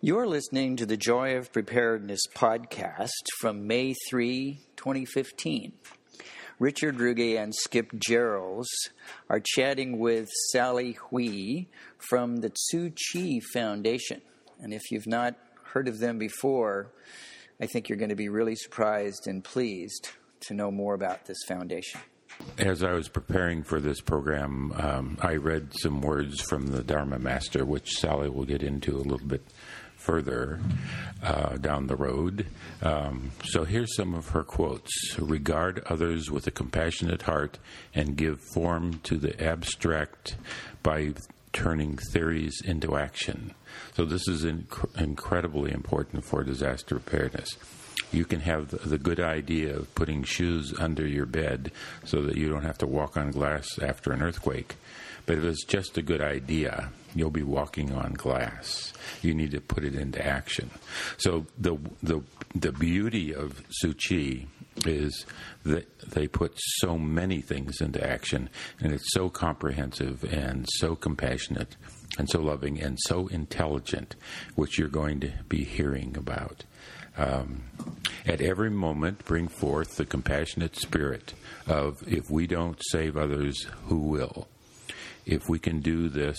You're listening to the Joy of Preparedness podcast from May 3, 2015. Richard Ruge and Skip Gerals are chatting with Sally Wei from the Tzu Chi Foundation. And if you've not heard of them before, I think you're going to be really surprised and pleased to know more about this foundation. As I was preparing for this program, um, I read some words from the Dharma Master, which Sally will get into a little bit further uh, down the road. Um, so here's some of her quotes Regard others with a compassionate heart and give form to the abstract by turning theories into action. So this is inc- incredibly important for disaster preparedness you can have the good idea of putting shoes under your bed so that you don't have to walk on glass after an earthquake. But if it's just a good idea, you'll be walking on glass. You need to put it into action. So the the the beauty of Tzu Chi is that they put so many things into action, and it's so comprehensive and so compassionate and so loving and so intelligent, which you're going to be hearing about. Um, at every moment, bring forth the compassionate spirit of if we don't save others, who will? If we can do this,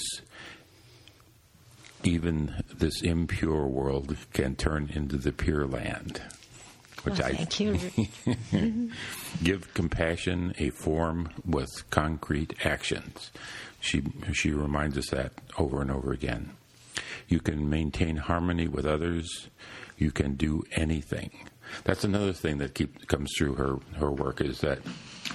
even this impure world can turn into the pure land. Which oh, I thank you. give compassion a form with concrete actions. She she reminds us that over and over again. You can maintain harmony with others you can do anything. That's another thing that keep, comes through her, her work is that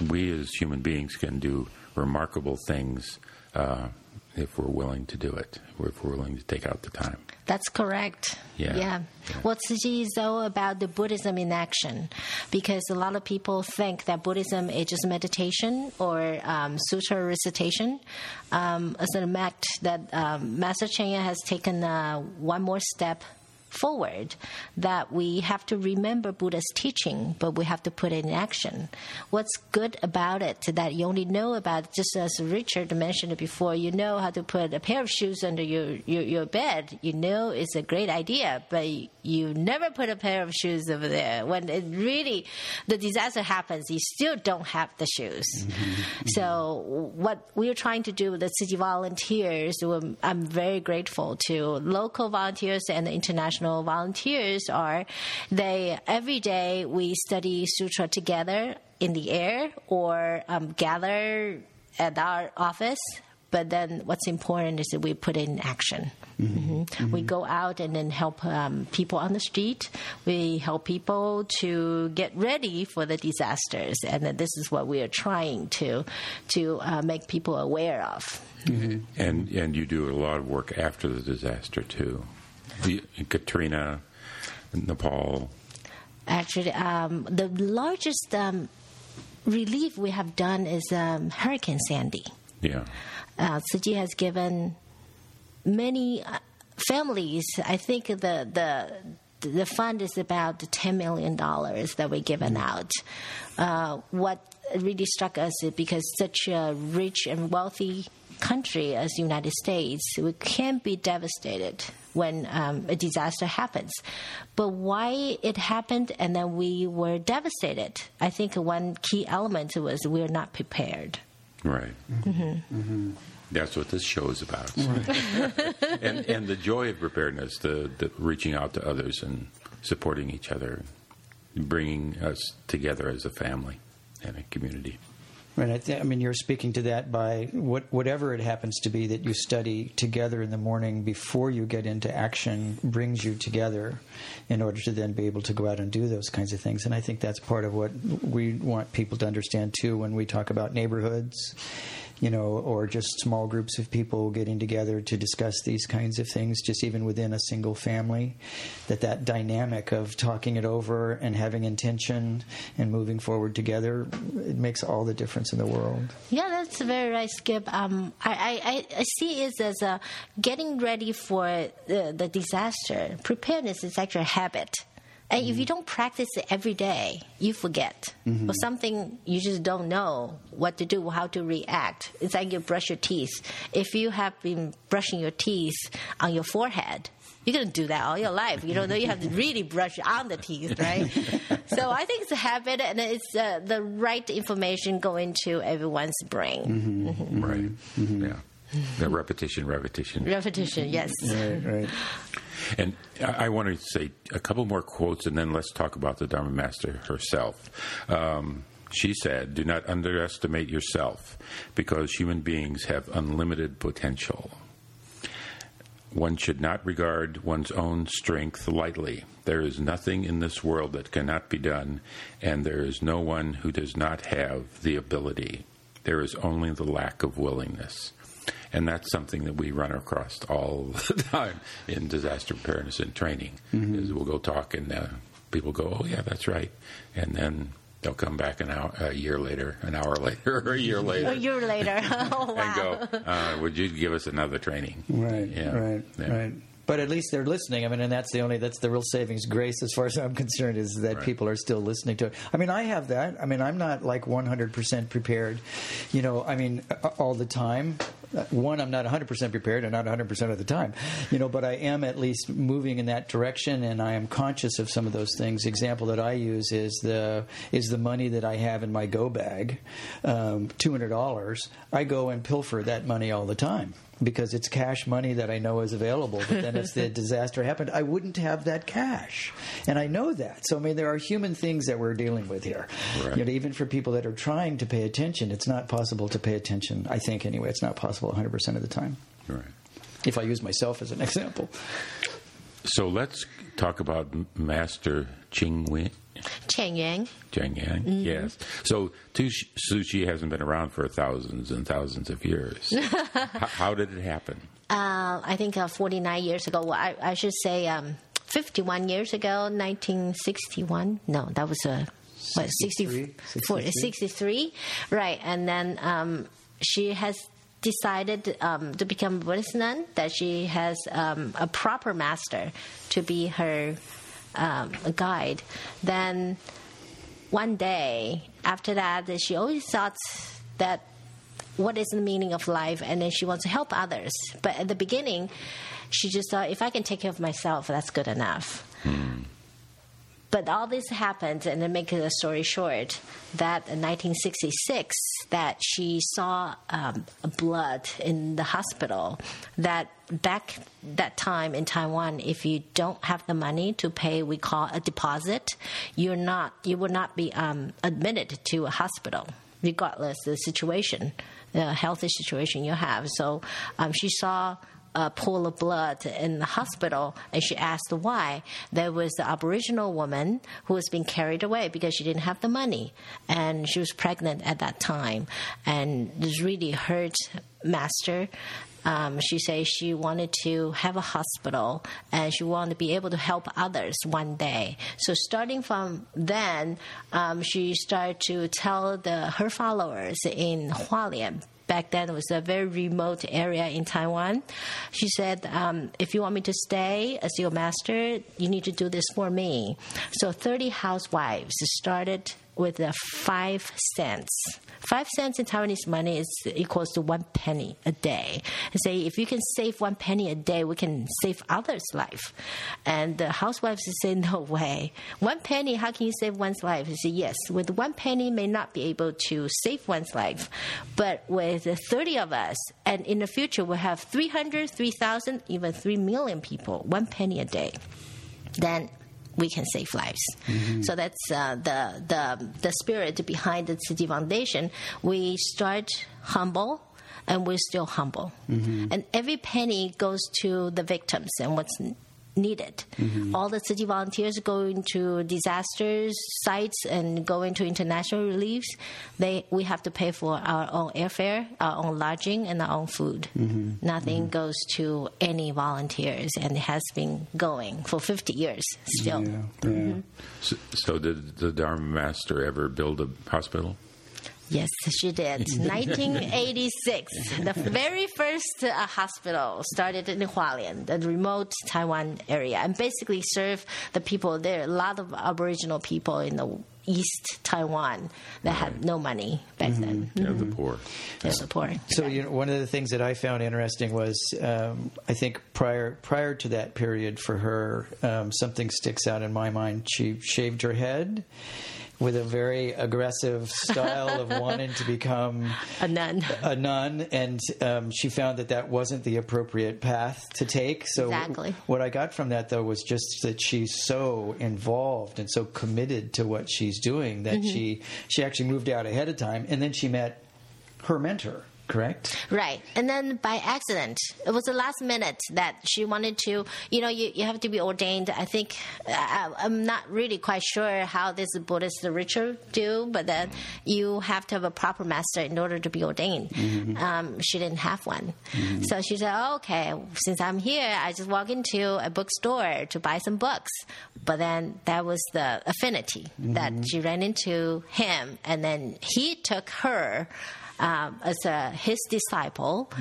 we as human beings can do remarkable things uh, if we're willing to do it, if we're willing to take out the time. That's correct. Yeah. yeah. yeah. Well, Tzu Chi is all about the Buddhism in action because a lot of people think that Buddhism is just meditation or um, sutra recitation. Um, as a fact, that um, Master Cheng has taken uh, one more step forward that we have to remember Buddha's teaching, but we have to put it in action. What's good about it that you only know about, just as Richard mentioned before, you know how to put a pair of shoes under your, your, your bed. You know it's a great idea, but you never put a pair of shoes over there. When it really, the disaster happens, you still don't have the shoes. Mm-hmm. So what we're trying to do with the Tzu Chi volunteers, I'm very grateful to local volunteers and the international international volunteers are they every day we study sutra together in the air or um, gather at our office but then what's important is that we put it in action. Mm-hmm. Mm-hmm. Mm-hmm. We go out and then help um, people on the street. We help people to get ready for the disasters, and this is what we are trying to to uh, make people aware of. Mm-hmm. And and you do a lot of work after the disaster too the Katrina, Nepal? Actually, um, the largest um, relief we have done is um, Hurricane Sandy. Yeah. Uh, Chi has given many uh, families, I think the, the the fund is about $10 million that we're given out. Uh, what really struck us is because such a rich and wealthy country as the United States, we can be devastated when um, a disaster happens. But why it happened and then we were devastated, I think one key element was we are not prepared. Right. Mm-hmm. Mm-hmm. That's what this show is about. Right. and, and the joy of preparedness, the, the reaching out to others and supporting each other, bringing us together as a family and a community. Right. I, th- I, mean, you're speaking to that by what, whatever it happens to be that you study together in the morning before you get into action brings you together in order to then be able to go out and do those kinds of things. And I think that's part of what we want people to understand too when we talk about neighborhoods you know, or just small groups of people getting together to discuss these kinds of things, just even within a single family, that that dynamic of talking it over and having intention and moving forward together, it makes all the difference in the world. Yeah, that's very right, Skip. Um, I, I, I see it as a getting ready for the, the disaster. Preparedness is actually a habit and if you don't practice it every day, you forget. Mm-hmm. Or something you just don't know what to do, how to react. It's like you brush your teeth. If you have been brushing your teeth on your forehead, You're going to do that all your life. You don't know you have to really brush on the teeth, right? so I think it's a habit and it's uh, the right information going to everyone's brain. Mm-hmm. Right. Yeah. The repetition, repetition. Repetition, yes. Right, right. And I I want to say a couple more quotes, and then let's talk about the Dharma Master herself. Um, she said, "Do not underestimate yourself, because human beings have unlimited potential. One should not regard one's own strength lightly. There is nothing in this world that cannot be done, and there is no one who does not have the ability. There is only the lack of willingness." And that's something that we run across all the time in disaster preparedness and training. Is we'll go talk and uh, people go, "Oh yeah, that's right," and then they'll come back an hour, a year later, an hour later, or a year later, A year later. oh, wow. and go, uh, "Would you give us another training?" Right, Yeah. right, Yeah. right. But at least they're listening. I mean, and that's the only that's the real savings grace, as far as I'm concerned, is that Right. people are still listening to it. I mean, I have that. I mean, I'm not like 100 percent prepared. You know, I mean, all the time. Uh, One, I'm not 100 percent prepared, and not 100 percent of the time. You know, but I am at least moving in that direction, and I am conscious of some of those things. Example that I use is the is the money that I have in my go bag, um, $200. I go and pilfer that money all the time because it's cash money that I know is available. But then if the disaster happened, I wouldn't have that cash. And I know that. So, I mean, there are human things that we're dealing with here. Right. You know, even for people that are trying to pay attention, it's not possible to pay attention. I think, anyway, it's not possible 100% of the time. Right. If I use myself as an example. So let's talk about Master Cheng Yen. Chen Yuan. Jiang Yang, Mm-hmm. yes. So Tzu Chi hasn't been around for thousands and thousands of years. how, how did it happen? Uh, I think uh, 49 years ago. Well, I, I should say um, 51 years ago, 1961. No, that was a what, 60, 63? 63. Right. And then um, she has decided um, to become a Buddhist nun, that she has um, a proper master to be her um, a guide. Then one day after that, she always thought that what is the meaning of life and then she wants to help others but at the beginning she just thought if i can take care of myself that's good enough but all this happened and to make the story short that in 1966 that she saw um, blood in the hospital that back that time in taiwan if you don't have the money to pay we call a deposit you're not you will not be um, admitted to a hospital regardless the situation the healthy situation you have. So um, she saw a pool of blood in the hospital and she asked why there was the aboriginal woman who was being carried away because she didn't have the money and she was pregnant at that time and this really hurt master um, she says she wanted to have a hospital and she wanted to be able to help others one day. So starting from then, um, she started to tell the her followers in Hualien. Back then, it was a very remote area in Taiwan. She said, um, "If you want me to stay as your master, you need to do this for me." So, thirty housewives started with the five cents. Five cents in Taiwanese money is equals to one penny a day. Say if you can save one penny a day, we can save others' life. And the housewives say, no way. One penny, how can you save one's life? They say, yes. With one penny, may not be able to save one's life, but with 30 of us, and in the future we'll have 300, 3,000, even 3 million people, one penny a day. Then we can save lives. So that's uh, the, the the spirit behind the Tzu Chi Foundation. We start humble, and we're still humble. And every penny goes to the victims and what's n- needed. Mm-hmm. All the Tzu Chi volunteers go into disasters sites and go into international reliefs. They we have to pay for our own airfare, our own lodging, and our own food. Mm-hmm. Nothing mm-hmm. goes to any volunteers, and it has been going for 50 years still. Yeah, yeah. So, so did the Dharma Master ever build a hospital? Yes, she did. 1986, the very first uh, hospital started in Hualien, the remote Taiwan area, and basically served the people there. A lot of Aboriginal people in the East Taiwan that had no money back then. Yeah, the poor. There's the poor. So you know, one of the things that I found interesting was um, I think prior prior to that period for her, um, something sticks out in my mind. She shaved her head with a very aggressive style of wanting to become A nun. a nun, and um, she found that that wasn't the appropriate path to take. So, Exactly. what I got from that though was just that she's so involved and so committed to what she's doing that she she actually moved out ahead of time, and then she met her mentor. Correct. Right. And then by accident, it was the last minute that she wanted to, you know, you, you have to be ordained. I think, I, I'm not really quite sure how this Buddhist ritual do, but then you have to have a proper master in order to be ordained. Mm-hmm. Um, she didn't have one. Mm-hmm. So she said, oh, okay, since I'm here, I just walk into a bookstore to buy some books. But then that was the affinity that mm-hmm. she ran into him, and then he took her um, as a, his disciple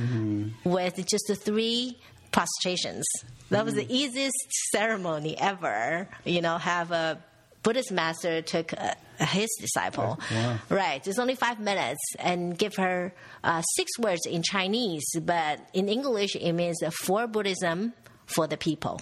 with just the three prostrations. That was the easiest ceremony ever. You know, have a Buddhist master took uh, his disciple. Wow. Right. It's only five minutes and give her uh, six words in Chinese, but in English it means for Buddhism, for the people.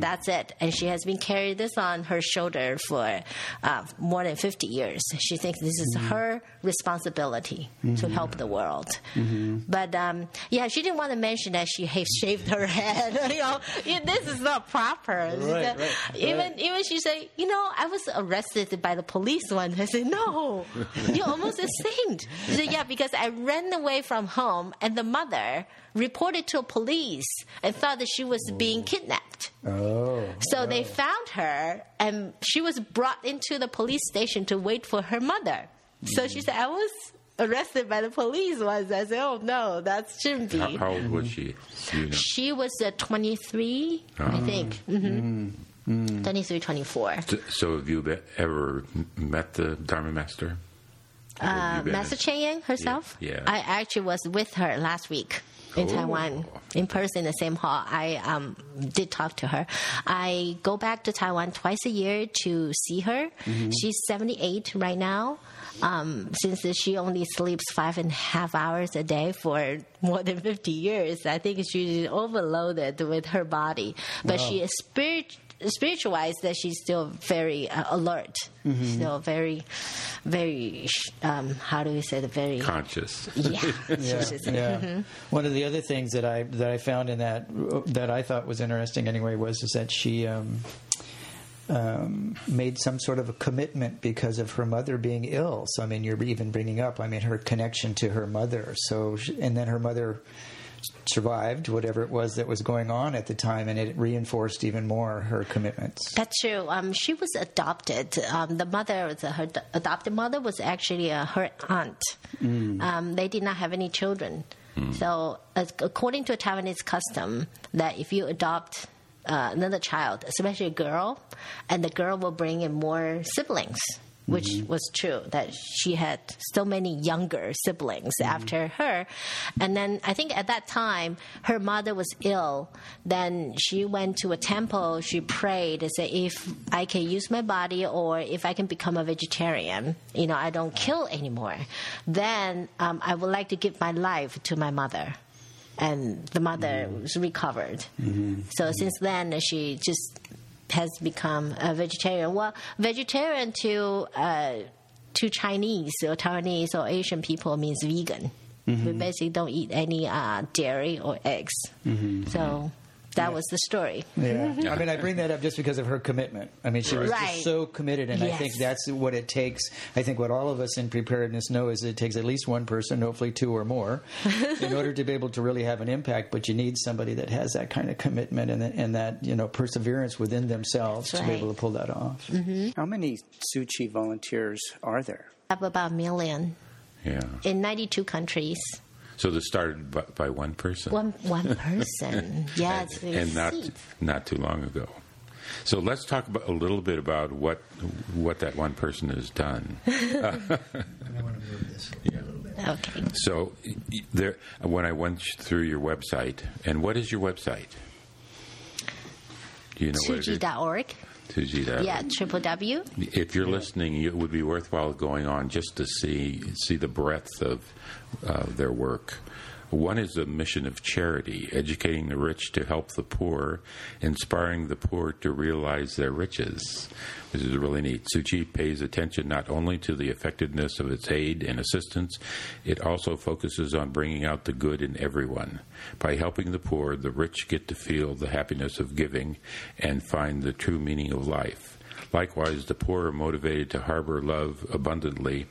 That's it. And she has been carrying this on her shoulder for uh, more than 50 years. She thinks this is her responsibility to help the world. But um, yeah, she didn't want to mention that she ha- shaved her head. you know, this is not proper. Right, right, even right. even she said, you know, I was arrested by the police once. I said, no, you're almost a saint. She said, yeah, because I ran away from home, and the mother reported to police and thought that she was being kidnapped. Oh. So they found her, and she was brought into the police station to wait for her mother. So she said, I was arrested by the police once. I said, oh no, that shouldn't be. How, how old was she? You know? She was uh, 23, I think. hmm 23, 24. So- So have you be- ever met the Dharma Master? Uh, Master Yang herself? Yeah. I actually was with her last week in Oh. Taiwan in person in the same hall. I um, did talk to her. I go back to Taiwan twice a year to see her. Mm-hmm. She's 78 right now. Um, since she only sleeps five and a half hours a day for more than 50 years, I think she's overloaded with her body. But she is spirit, spiritualized that she's still very uh, alert. Mm-hmm. Still very, very, um, how do we say the very. Conscious. yeah. Yeah, She's- yeah. mhm. One of the other things that I that I found in that that I thought was interesting anyway was is that she um, um, made some sort of a commitment because of her mother being ill. So I mean, you're even bringing up I mean her connection to her mother. So she, and then her mother survived whatever it was that was going on at the time, and it reinforced even more her commitments. That's true. Um, she was adopted. Um, the mother, was her d- adopted mother, was actually uh, her aunt. Um, they did not have any children. So, as, according to a Taiwanese custom, that if you adopt uh, another child, especially a girl, and the girl will bring in more siblings. Which mm-hmm. was true that she had so many younger siblings mm-hmm. after her, and then I think at that time her mother was ill. Then she went to a temple. She prayed and said, "If I can use my body, or if I can become a vegetarian, you know, I don't kill anymore, then um, I would like to give my life to my mother." and the mother mm-hmm. was recovered. So since then, she just has become a vegetarian. Well, vegetarian to uh, to Chinese or Taiwanese or Asian people means vegan. We basically don't eat any uh, dairy or eggs. So that was the story. Yeah. Mm-hmm. I mean, I bring that up just because of her commitment. I mean, she was Right. just so committed, and I think that's what it takes. I think what all of us in preparedness know is it takes at least one person, hopefully two or more, in order to be able to really have an impact. But you need somebody that has that kind of commitment and, and that you know perseverance within themselves That's to be able to pull that off. Mm-hmm. How many Tzu Chi volunteers are there? Have about a million Yeah. in 92 countries. So this started by, by one person. One one person. yes, and, and not not too long ago. So let's talk about, a little bit about what what that one person has done. Okay. So there, when I went through your website, and what is your website? Do you know what Tzuchi.org. Suji, that Yeah, triple W. if you're listening, it would be worthwhile going on just to see see the breadth of uh, their work. One is a mission of charity, educating the rich to help the poor, inspiring the poor to realize their riches. This is really neat. Tzu Chi pays attention not only to the effectiveness of its aid and assistance, it also focuses on bringing out the good in everyone. By helping the poor, the rich get to feel the happiness of giving and find the true meaning of life. Likewise, the poor are motivated to harbor love abundantly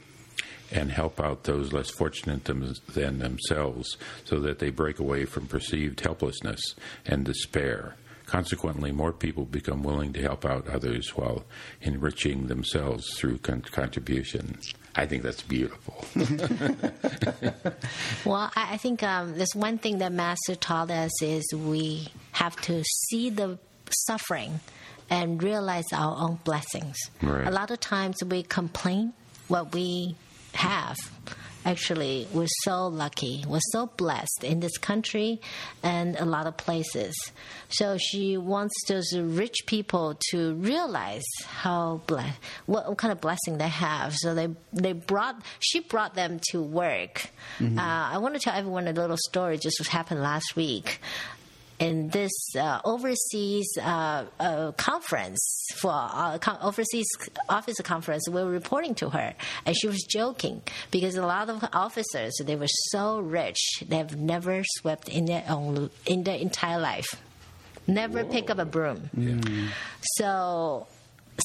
and help out those less fortunate them, than themselves so that they break away from perceived helplessness and despair. Consequently, more people become willing to help out others while enriching themselves through con- contribution. I think that's beautiful. Well, I, I think um, there's one thing that Master taught us is we have to see the suffering and realize our own blessings. Right. A lot of times we complain what we have. Actually, we're so lucky. We're so blessed in this country and a lot of places. So she wants those rich people to realize how blessed, what, what kind of blessing they have. So they they brought she brought them to work. Uh, I want to tell everyone a little story. Just what happened last week in this uh, overseas uh, uh, conference for uh, con- overseas officer conference, we were reporting to her, and she was joking because a lot of officers they were so rich they've never swept in their own in their entire life, never pick up a broom. So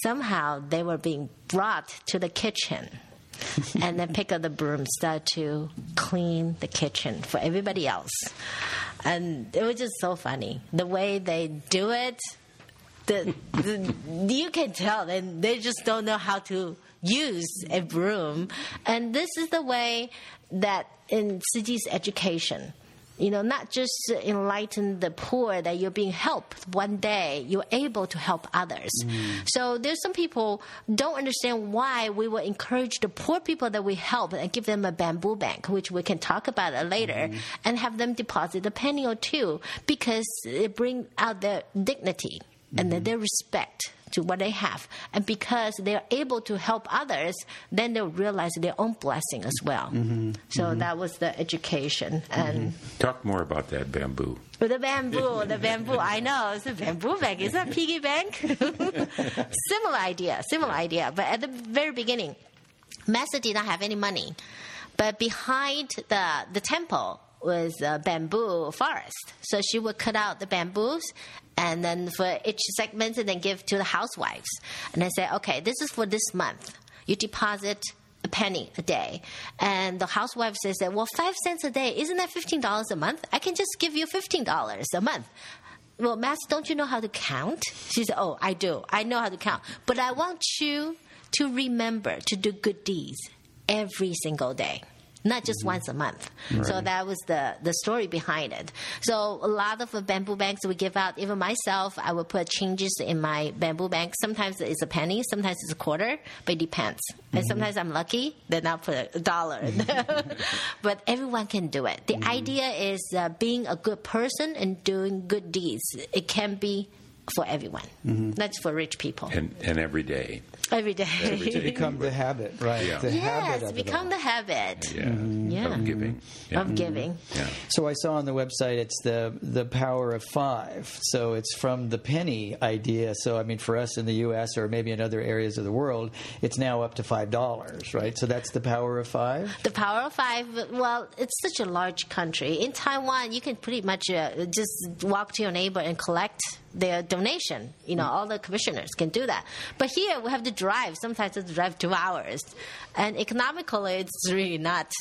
somehow they were being brought to the kitchen. and then pick up the broom, start to clean the kitchen for everybody else. And it was just so funny. The way they do it, the, the, you can tell they, they just don't know how to use a broom. And this is the way that in Tzu Chi's education, you know, not just enlighten the poor that you're being helped. One day you're able to help others. Mm. So there's some people don't understand why we will encourage the poor people that we help and give them a bamboo bank, which we can talk about later, mm-hmm. and have them deposit a penny or two because it brings out their dignity and then their respect to what they have. And because they're able to help others, then they'll realize their own blessing as well. Mm-hmm. Mm-hmm. So that was the education. And mm-hmm. Talk more about that bamboo. the bamboo, the bamboo, I know, it's a bamboo bank. Is that piggy bank? similar idea, similar idea. But at the very beginning, Master did not have any money. But behind the, the temple was a bamboo forest. So she would cut out the bamboos and then for each segment and then give to the housewives. And I say, okay, this is for this month. You deposit a penny a day. And the housewife says that, well, five cents a day, isn't that $15 a month? I can just give you $15 a month. Well, Master, don't you know how to count? She said, oh, I do. I know how to count. But I want you to remember to do good deeds every single day. Not just mm-hmm. once a month. So that was the, the story behind it. So a lot of the bamboo banks we give out, even myself, I will put changes in my bamboo bank. Sometimes it's a penny, sometimes it's a quarter, but it depends. And mm-hmm. sometimes I'm lucky, then I'll put a dollar. but everyone can do it. The mm-hmm. idea is uh, being a good person and doing good deeds. It can be for everyone, mm-hmm. not just for rich people. And, and every day. Every day. Every day. Become the habit, right? Yeah. The habit yes, of become the habit Yeah. Mm-hmm. Yeah. Of giving. Yeah. of giving. Mm-hmm. Yeah. So I saw on the website it's the the power of five. So it's from the penny idea. So I mean, for us in the U.S. or maybe in other areas of the world, it's now up to five dollars, right? So that's the power of five. The power of five, well, it's such a large country. In Taiwan, you can pretty much uh, just walk to your neighbor and collect their donation. You know, all the commissioners can do that. But here, we have to drive. Sometimes it's drive two hours. And economically, it's really not.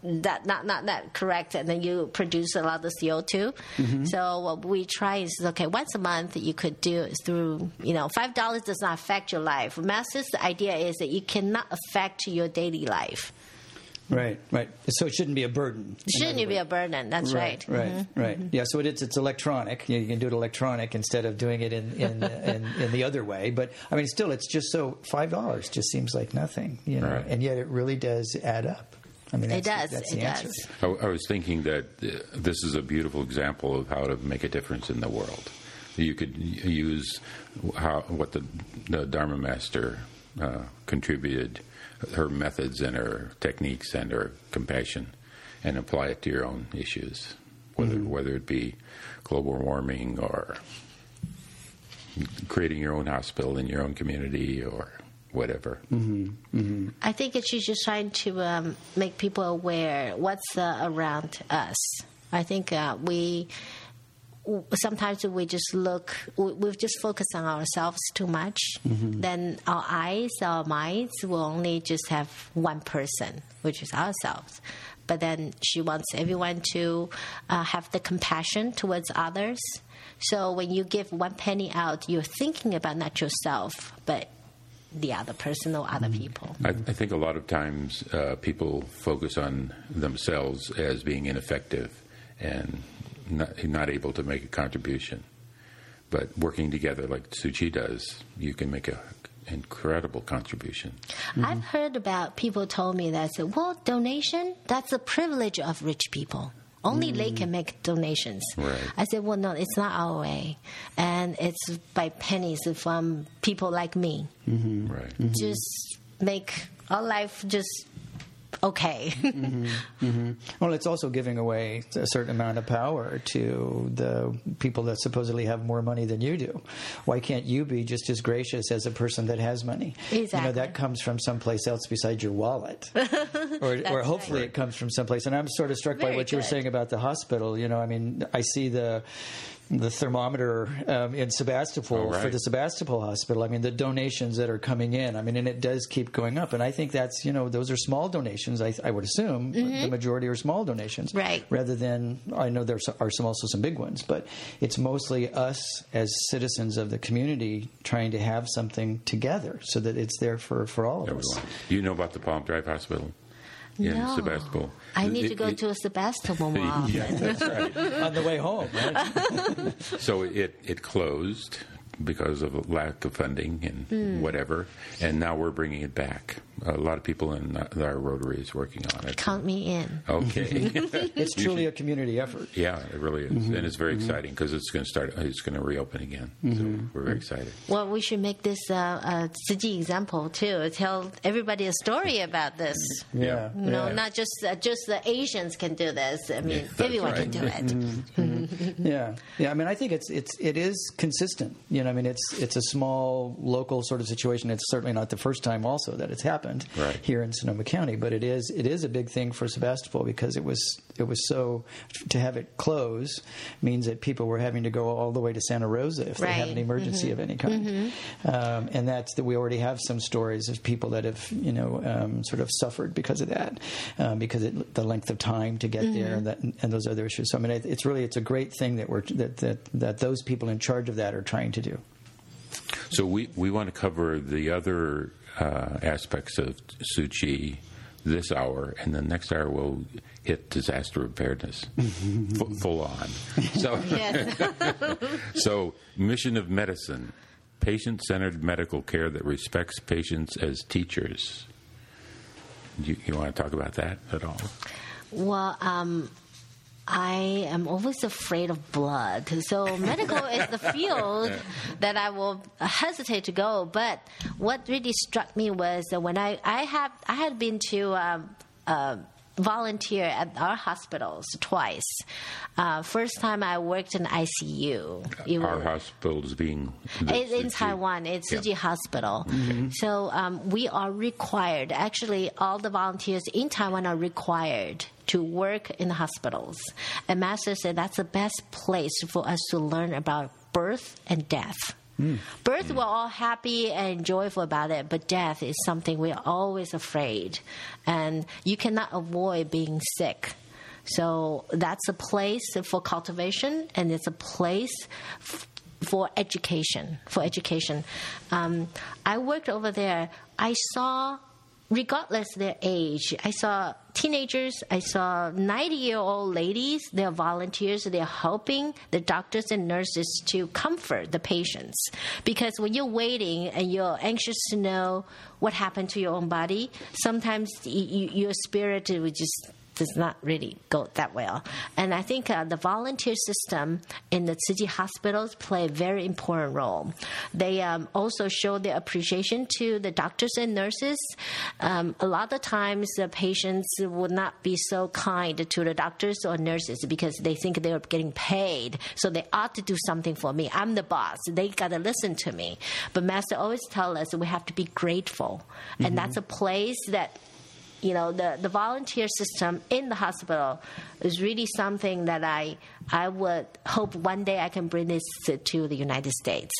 That not not that correct, and then you produce a lot of CO 2 mm-hmm. So what we try is okay. Once a month, you could do it through you know five dollars does not affect your life. Masters, the idea is that you cannot affect your daily life. Right, right. So it shouldn't be a burden. Shouldn't you be a burden? That's right. Right, Mhm. right. Yeah, so it is, it's electronic. You, you can do it electronic instead of doing it in, in, in, in the other way. But I mean, still, it's just so $5 just seems like nothing, you know, Right. and yet it really does add up. I mean, It that's, does. That's It answer. does. I, I was thinking that uh, this is a beautiful example of how to make a difference in the world. You could use how what the, the Dharma master uh, contributed, her methods and her techniques and her compassion, and apply it to your own issues, whether mm-hmm. whether it be global warming or creating your own hospital in your own community or whatever. Mm-hmm. Mm-hmm. I think she's just trying to um, make people aware what's uh, around us. I think uh, we sometimes we just look we just focus on ourselves too much mm-hmm. then our eyes our minds will only just have one person which is ourselves but then she wants everyone to uh, have the compassion towards others so when you give one penny out you're thinking about not yourself but the other person or other mm-hmm. people. I, I, think a lot of times uh, people focus on themselves as being ineffective and not, not able to make a contribution. But working together, like Tzu Chi does, you can make a incredible contribution. Mm-hmm. I've heard about people told me that said, well, donation that's a privilege of rich people. Only mm. they can make donations. Right. I said, well, no, it's not our way, and it's by pennies from people like me. Mm-hmm. Right. Mm-hmm. Just make our life just okay. mm-hmm, mm-hmm. Well, it's also giving away a certain amount of power to the people that supposedly have more money than you do. Why can't you be just as gracious as a person that has money? Exactly. You know, that comes from someplace else besides your wallet. or, or hopefully right. it comes from someplace. And I'm sort of struck Very by what good. you were saying about the hospital. You know, I mean, I see the the thermometer um, in Sebastopol oh, right. for the Sebastopol hospital. I mean, the donations that are coming in. I mean, and it does keep going up. And I think that's you know those are small donations. I, I would assume mm-hmm. the majority are small donations, right? Rather than I know there are some also some big ones, but it's mostly us as citizens of the community trying to have something together so that it's there for for all of Everyone. us. You know about the Palm Drive Hospital? in no. Sebastopol. I need it, to go it, to a Sebastopol more often. yeah, that's right. On the way home, right? so it, it closed because of a lack of funding and mm. whatever. And now we're bringing it back. A lot of people in our Rotary is working on it. Count me in. Okay. it's truly a community effort. Yeah, it really is, mm-hmm. and it's very mm-hmm. exciting because it's going to start. It's going to reopen again. Mm-hmm. So we're very excited. Well, we should make this uh, a city example too. Tell everybody a story about this. Yeah. No, yeah. not just uh, just the Asians can do this. I mean, yeah, everyone right. can do it. Mm-hmm. Mm-hmm. yeah. Yeah. I mean, I think it's it's it is consistent. You know, I mean, it's it's a small local sort of situation. It's certainly not the first time also that it's happened right. here in Sonoma County. But it is it is a big thing for Sebastopol because it was it was so to have it close means that people were having to go all the way to Santa Rosa if right. they have an emergency mm-hmm. of any kind. Mm-hmm. Um, and that's that we already have some stories of people that have you know um, sort of suffered because of that um, because it, the length of time to get mm-hmm. there and that and those other issues. So I mean it's really it's a great thing that we're that that that those people in charge of that are trying to do. So we, we want to cover the other uh, aspects of Tzu Chi this hour, and the next hour we'll hit disaster preparedness F- full on. So, so mission of medicine, patient-centered medical care that respects patients as teachers. You, you want to talk about that at all? Well, um, I am always afraid of blood. So medical is the field that I will hesitate to go. But what really struck me was that when I I have I had been to. Um, uh, volunteer at our hospitals twice. Uh, first time I worked in ICU. our hospital is being it's in Taiwan. It's Tzu Chi yeah. Hospital. Mm-hmm. So um, we are required. Actually, all the volunteers in Taiwan are required to work in the hospitals. And Master said that's the best place for us to learn about birth and death. Mm. Birth, we're all happy and joyful about it, but death is something we're always afraid. And you cannot avoid being sick. So that's a place for cultivation, and it's a place f- for education. For education, um, I worked over there. I saw regardless their age. I saw teenagers, I saw 90 year old ladies, they're volunteers, they're helping the doctors and nurses to comfort the patients. Because when you're waiting and you're anxious to know what happened to your own body, sometimes you, your spirit will just does not really go that well. And I think uh, the volunteer system in the Chi hospitals play a very important role. They um, also show their appreciation to the doctors and nurses. Um, a lot of times, the patients would not be so kind to the doctors or nurses because they think they're getting paid, so they ought to do something for me. I'm the boss. They got to listen to me. But Master always tell us we have to be grateful, and that's a place that you know the, the volunteer system in the hospital is really something that I I would hope one day I can bring this to, to the United States.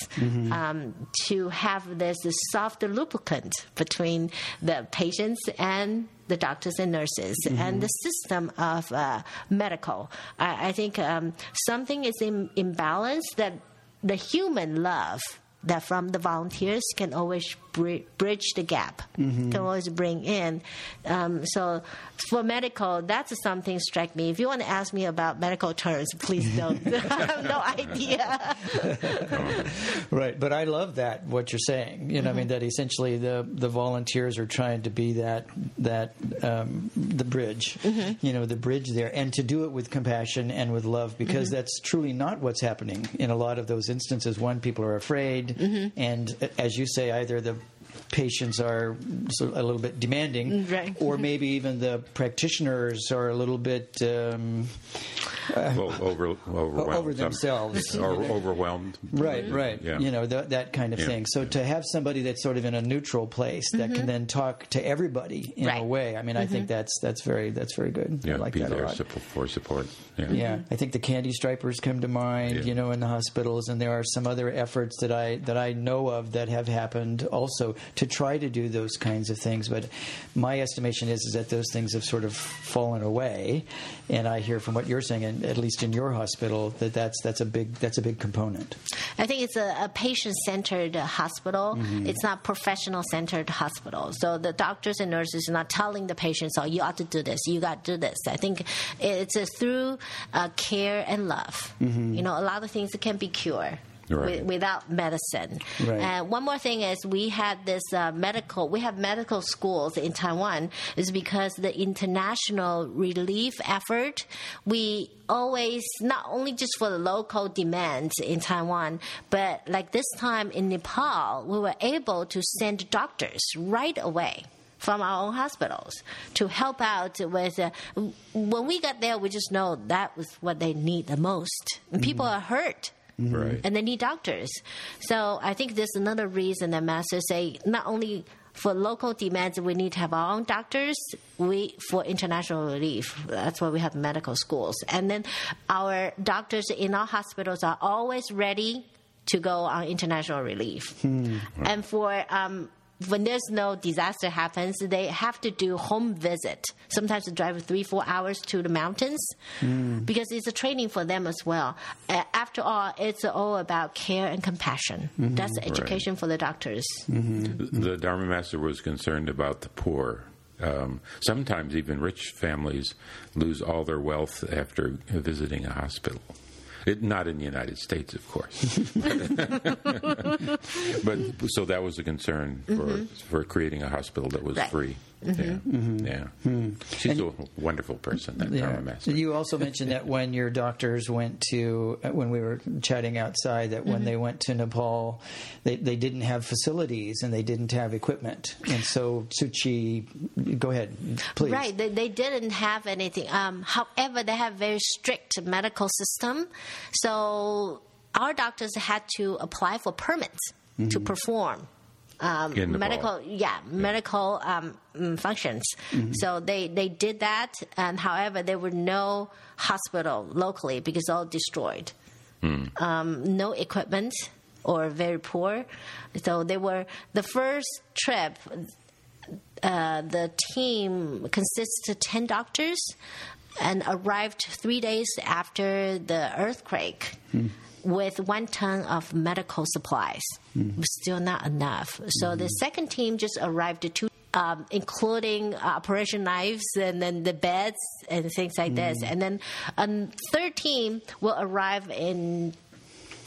Um, to have this, this soft lubricant between the patients and the doctors and nurses and the system of uh, medical. I, I think um, something is in imbalance that the human love that from the volunteers can always bridge the gap, can always bring in. Um, so for medical, that's something strike me. If you want to ask me about medical terms, please don't. I have no idea. Right, but I love that what you're saying. You know, I mean that essentially the the volunteers are trying to be that that um, the bridge. You know, the bridge there, and to do it with compassion and with love, because that's truly not what's happening in a lot of those instances. One, people are afraid, and uh, as you say, either the patients are so- a little bit demanding, mm, Right. or maybe even the practitioners are a little bit. Um, uh, Well, over, overwhelmed. over themselves. or overwhelmed. Right, mm-hmm. right. Yeah. You know, th- that kind of Yeah. thing. So to have somebody that's sort of in a neutral place that can mm-hmm. then talk to everybody in a way, I mean, I think mm-hmm. that's that's very that's very good. Yeah, I like be that a there lot. for support. Yeah. Yeah, I think the candy stripers come to mind, Yeah. you know, in the hospitals, and there are some other efforts that I that I know of that have happened also to try to do those kinds of things. But my estimation is is that those things have sort of fallen away, and I hear from what you're saying, and at least in your hospital, that that's that's a big that's a big component. I think it's a, a patient centered hospital. It's not professional centered hospital. So the doctors and nurses are not telling the patients, oh, you ought to do this, you got to do this. I think it's through uh, care and love. You know, a lot of things can be cured. Right. With, without medicine, Right. and one more thing is we had this uh, medical. We have medical schools in Taiwan, is because the international relief effort. We always not only just for the local demands in Taiwan, but like this time in Nepal, we were able to send doctors right away from our own hospitals to help out with. Uh, when we got there, we just know that was what they need the most. And people are hurt Right. and they need doctors. So I think there's another reason that masters say not only for local demands we need to have our own doctors, we for international relief. That's why we have medical schools. And then our doctors in our hospitals are always ready to go on international relief. And for um, when there's no disaster happens, they have to do home visit. Sometimes they drive three, four hours to the mountains because it's a training for them as well. Uh, after all, it's all about care and compassion. That's the education for the doctors. The Dharma Master was concerned about the poor. Um, sometimes even rich families lose all their wealth after visiting a hospital. It, not in the United States, of course. but so that was a concern for mm-hmm. for creating a hospital that was Right. free. Yeah, yeah. She's a wonderful person, that Dharma Master. You also mentioned that when your doctors went to, uh, when we were chatting outside, that Mm-hmm. when they went to Nepal, they, they didn't have facilities and they didn't have equipment. And so, Tzu Chi, go ahead, please. Right, they, they didn't have anything. Um, however, they have very strict medical system, so our doctors had to apply for permits to perform. Um, medical, yeah, medical um, mm, functions. So they, they did that, and however, there were no hospital locally because all destroyed. Um, no equipment or very poor. So they were the first trip uh, the team consists of 10 doctors and arrived three days after the earthquake with one ton of medical supplies. Still not enough. So the second team just arrived two. Um, including uh, operation knives and then the beds and things like this. And then a third team will arrive in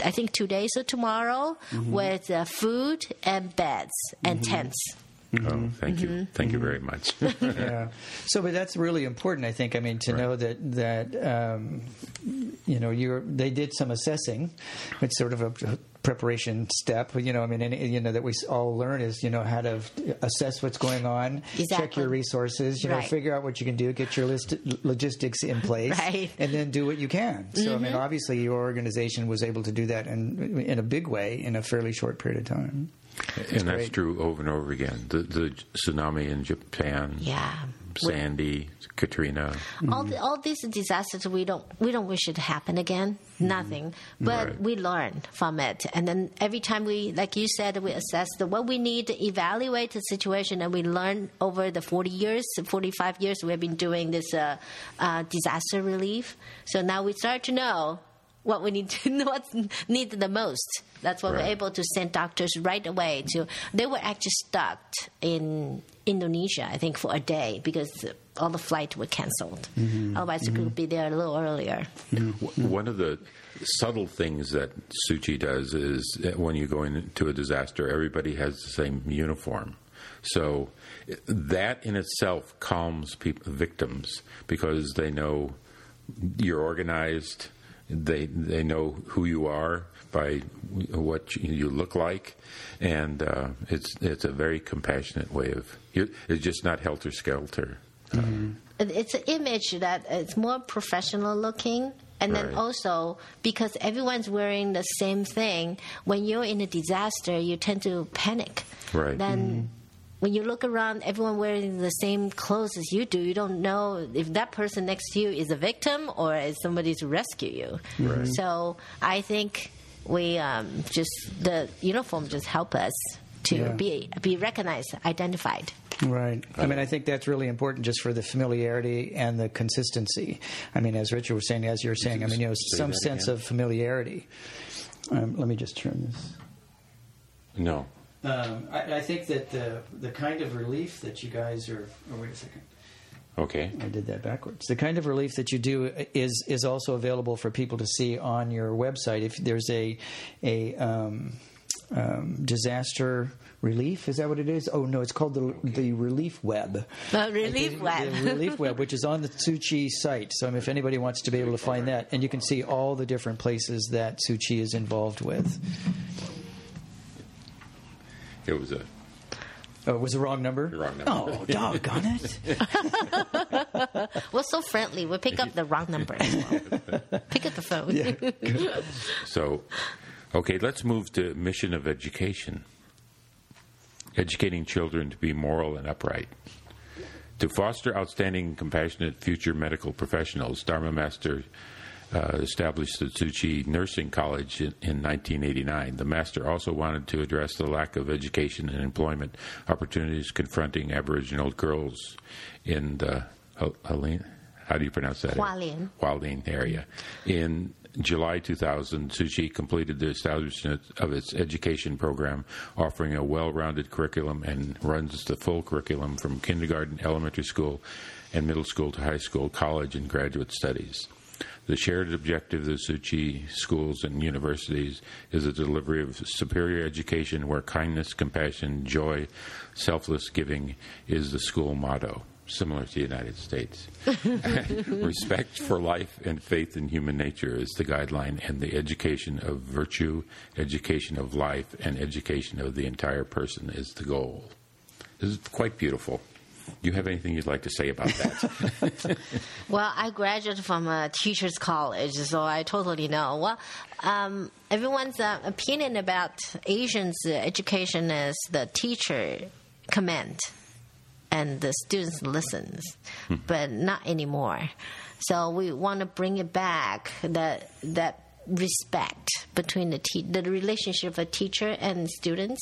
I think two days or tomorrow with uh, food and beds and tents. Oh, thank you, thank you very much. yeah. So, but that's really important, I think. I mean, to Right. know that that um, you know you they did some assessing. It's sort of a preparation step. You know, I mean, and, you know that we all learn is you know how to assess what's going on, check your resources, you know, figure out what you can do, get your list, logistics in place, Right. Mm-hmm. and then do what you can. So, I mean, obviously, your organization was able to do that in in a big way in a fairly short period of time. And that's true over and over again. The, the tsunami in Japan, Yeah. Sandy, Katrina. all the, all these disasters we don't we don't wish it to happen again nothing but Right. we learn from it and then every time we like you said we assess the, what we need to evaluate the situation and we learn over the 40 years 45 years we've been doing this uh, uh, disaster relief so now we start to know what we need to know what's needed the most that's what Right. we're able to send doctors right away to they were actually stuck in Indonesia I think for a day because all the flights were canceled mm-hmm. otherwise we could be there a little earlier mm-hmm. W- One of the subtle things that Tzu Chi does is when you go into a disaster, everybody has the same uniform. So that in itself calms people, victims because they know you're organized. They they know who you are by what you you look like, and uh, it's it's a very compassionate way of. It's just not helter skelter. It- it's an image that it's more professional looking and then Right. also because everyone's wearing the same thing when you're in a disaster you tend to panic Right. then when you look around everyone wearing the same clothes as you do you don't know if that person next to you is a victim or is somebody to rescue you Right. so i think we um, just the uniform just help us to Yeah. be be recognized identified Right. I mean, I think that's really important just for the familiarity and the consistency. I mean, as Richard was saying, as you were saying, I mean, you know, some sense again. of familiarity. Um, let me just turn this. No. Um, I, I think that the the kind of relief that you guys are. Oh, wait a second. Okay. I did that backwards. The kind of relief that you do is is also available for people to see on your website. If there's a a um, um, disaster relief, is that what it is? Oh no, it's called the the Relief Web. Uh, relief the, web. the Relief Web, which is on the Tzu Chi site. So if anybody wants to be able to find that, and you can see all the different places that Tzu Chi is involved with. It was a Oh, it was the wrong number. Wrong number. Oh, doggone it! We're so friendly. We pick up the wrong number as well. pick up the phone. Yeah. So, okay, let's move to mission of education. Educating children to be moral and upright. To foster outstanding and compassionate future medical professionals, Dharma Master uh, established the Tzu Chi Nursing College in, in 1989. The Master also wanted to address the lack of education and employment opportunities confronting Aboriginal girls in the Hel- Helene- how do you pronounce that? Hualien. Hualien area. In July 2000, Tzu Chi completed the establishment of its education program, offering a well rounded curriculum and runs the full curriculum from kindergarten, elementary school, and middle school to high school, college, and graduate studies. The shared objective of the Tzu Chi schools and universities is the delivery of superior education where kindness, compassion, joy, selfless giving is the school motto, similar to the United States. Respect for life and faith in human nature is the guideline, and the education of virtue, education of life, and education of the entire person is the goal. This is quite beautiful. Do you have anything you'd like to say about that? Well, I graduated from a teacher's college, so I totally know. Well, um, everyone's uh, opinion about Asians' education is the teacher command and the students listens, but not anymore. So we want to bring it back that that respect between the te- the relationship of a teacher and students.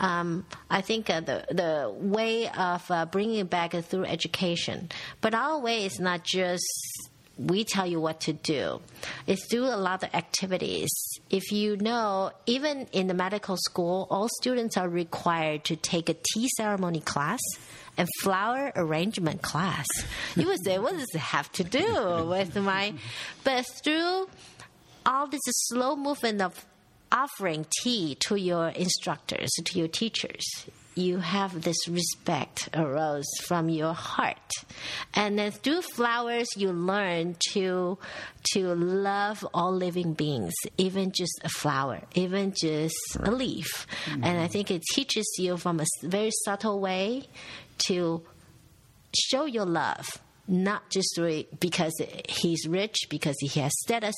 Um, I think uh, the the way of uh, bringing it back is through education, but our way is not just we tell you what to do. It's through a lot of activities. If you know, even in the medical school, all students are required to take a tea ceremony class and flower arrangement class. You would say, what does it have to do with my? But through all this slow movement of offering tea to your instructors, to your teachers, you have this respect arose from your heart. And then through flowers you learn to to love all living beings even just a flower even just a leaf. Mm-hmm. And i think it teaches you from a very subtle way to show your love not just through- because he's rich because he has status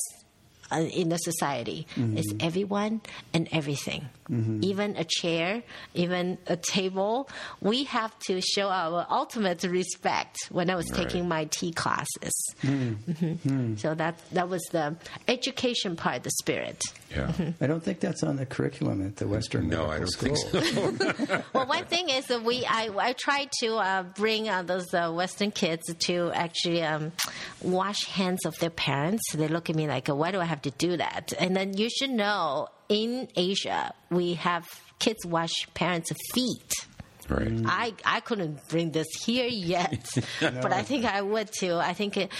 in the society. Mm-hmm. It's everyone and everything. Mm-hmm. Even a chair even a table. We have to show our ultimate respect when i was taking my tea classes. Mhm. so that that was the education part the spirit Yeah. I don't think that's on the curriculum at the Western No, I Medical don't think School. so. well, one thing is that we I, I try to uh, bring uh, those uh, Western kids to actually um, wash hands of their parents. They look at me like, "Why do I have to do that?" And then you should know in Asia we have kids wash parents' feet. Right. I I couldn't bring this here yet, but I think I would too. I think. It,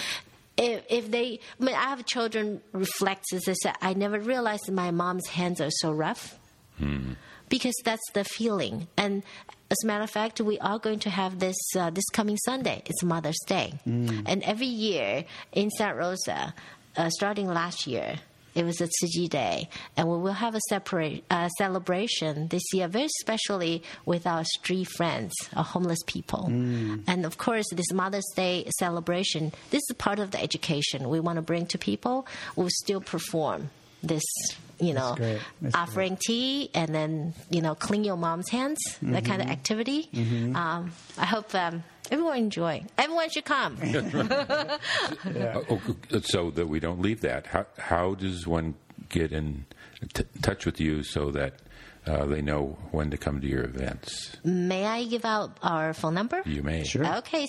if, if they, I mean, I have children reflexes. They say, I never realized my mom's hands are so rough because that's the feeling. And as a matter of fact, we are going to have this uh, this coming Sunday. It's Mother's Day, and every year in Santa Rosa, uh, starting last year. It was a Tzu Chi Day, and we will have a separate uh, celebration this year, very specially with our street friends, our homeless people. And of course, this Mother's Day celebration, this is part of the education we want to bring to people. We'll still perform this, you know, great. That's offering tea and then you know clean your mom's hands that kind of activity um, i hope um, everyone enjoy. Everyone should come. Uh, oh, so that we don't leave that, how, how does one get in t- touch with you so that uh, they know when to come to your events? may i give out our phone number You may. Sure. Okay,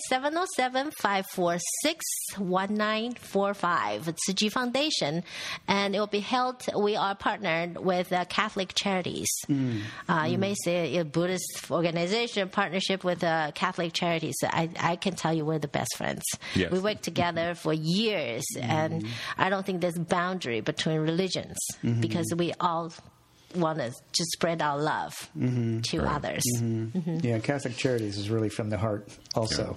707-546-1945. It's the G Foundation, and it will be held. We are partnered with uh, Catholic Charities. Uh, you may say a Buddhist organization partnership with uh, Catholic Charities. I, I can tell you we're the best friends. Yes. We worked together for years, and I don't think there's boundary between religions because we all want to just spread our love to others. Yeah, Catholic Charities is really from the heart, also.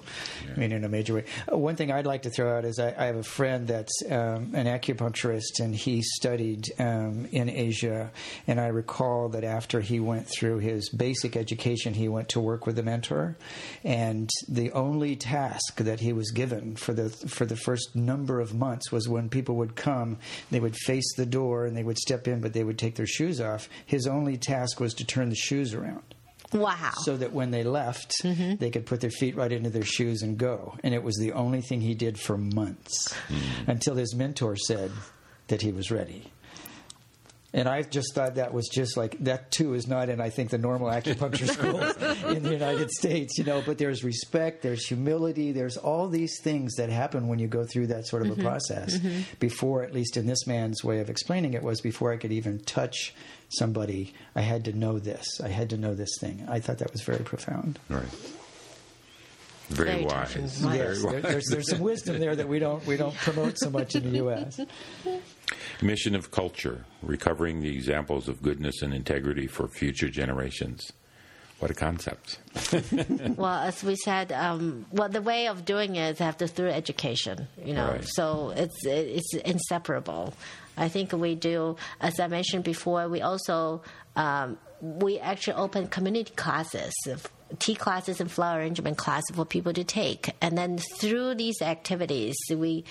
I mean, in a major way. Uh, One thing I'd like to throw out is I, I have a friend that's um, an acupuncturist, and he studied um, in Asia. And I recall that after he went through his basic education, he went to work with a mentor. And the only task that he was given for the for the first number of months was when people would come, they would face the door and they would step in, but they would take their shoes off. His only task was to turn the shoes around Wow. so that when they left, mm-hmm. they could put their feet right into their shoes and go. And it was the only thing he did for months hmm. until his mentor said that he was ready. And I just thought that was just like that too is not in I think the normal acupuncture schools in the United States, you know. But there's respect, there's humility, there's all these things that happen when you go through that sort of a mm-hmm. process. Mm-hmm. Before, at least in this man's way of explaining it, was before I could even touch somebody, I had to know this. I had to know this thing. I thought that was very profound. Right. Very, Very wise. touching. Very Yes, there, wise. there's there's some wisdom there that we don't we don't promote so much in the U.S. Mission of culture, recovering the examples of goodness and integrity for future generations. What a concept. Well, as we said, um, well, the way of doing it is after through education, you know. Right. So it's it's inseparable. I think we do, as I mentioned before, we also um, we actually open community classes. Tea classes and flower arrangement classes for people to take, and then through these activities, we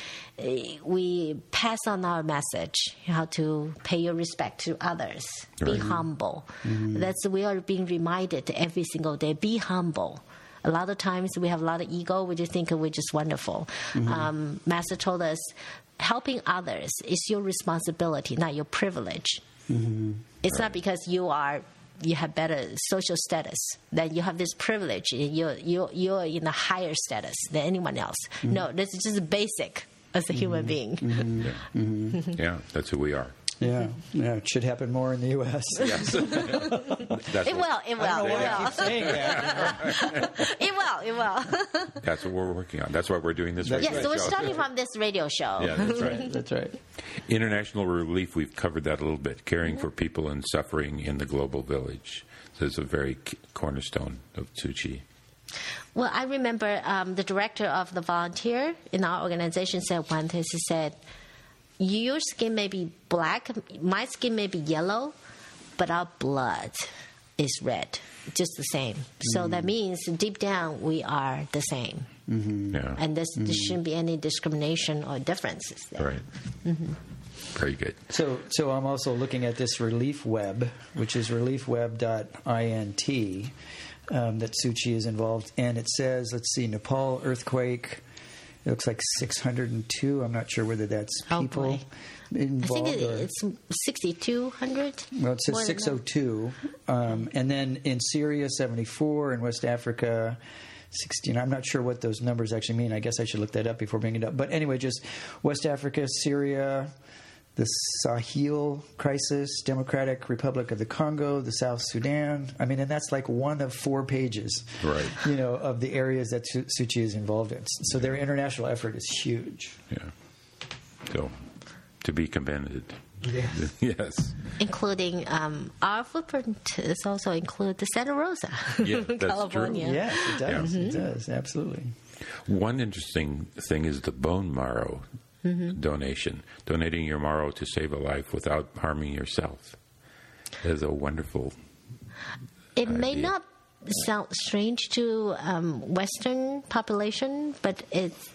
we pass on our message: how to pay your respect to others, be Right. humble. Mm-hmm. That's we are being reminded every single day: be humble. A lot of times we have a lot of ego. We just think we're just wonderful. Mm-hmm. Um, Master told us, helping others is your responsibility, not your privilege. Mm-hmm. It's not because you are you have better social status then you have this privilege. You're you're you're in a higher status than anyone else. Mm-hmm. No, this is just basic as a human mm-hmm. being. Mm-hmm. Yeah, that's who we are. Yeah, yeah, it should happen more in the U.S. Yes. that's, It what, will. It will. It will. saying that. It will. It will. that's what we're working on. That's why we're doing this. radio yes, so we're starting from this radio show. Yeah, that's right. That's right. International relief, we've covered that a little bit. Caring for people in suffering in the global village. So it's a very cornerstone of Tzu Chi. Well, I remember um, the director of the volunteer in our organization said one thing. He said, "Your skin may be black, my skin may be yellow, but our blood is red, just the same. So Mm. that means deep down we are the same, Yeah. and this, there shouldn't be any discrimination or differences there." right. Very good. So, so I'm also looking at this relief web, which is reliefweb.int, um, that Tzu Chi is involved, and it says, let's see, Nepal earthquake. It looks like 602. I'm not sure whether that's Oh, people boy. I think it, it's 6,200. well, it says More than that. 602, um, and then in Syria 74, in West Africa 16. I'm not sure what those numbers actually mean. I guess I should look that up before bringing it up. But anyway, just West Africa, Syria, the Sahel crisis, Democratic Republic of the Congo, the South Sudan. I mean, and that's like one of four pages, Right. You know, of the areas that Su- Tzu Chi is involved in. So their international effort is huge. Yeah. So, to be commended. yes. including um, our footprint is also include the Santa Rosa, Yeah, that's true. California. Yes, it does. Yeah. It does absolutely. One interesting thing is the bone marrow donation. Donating your marrow to save a life without harming yourself is a wonderful. It may not sound strange to um, Western population, but it's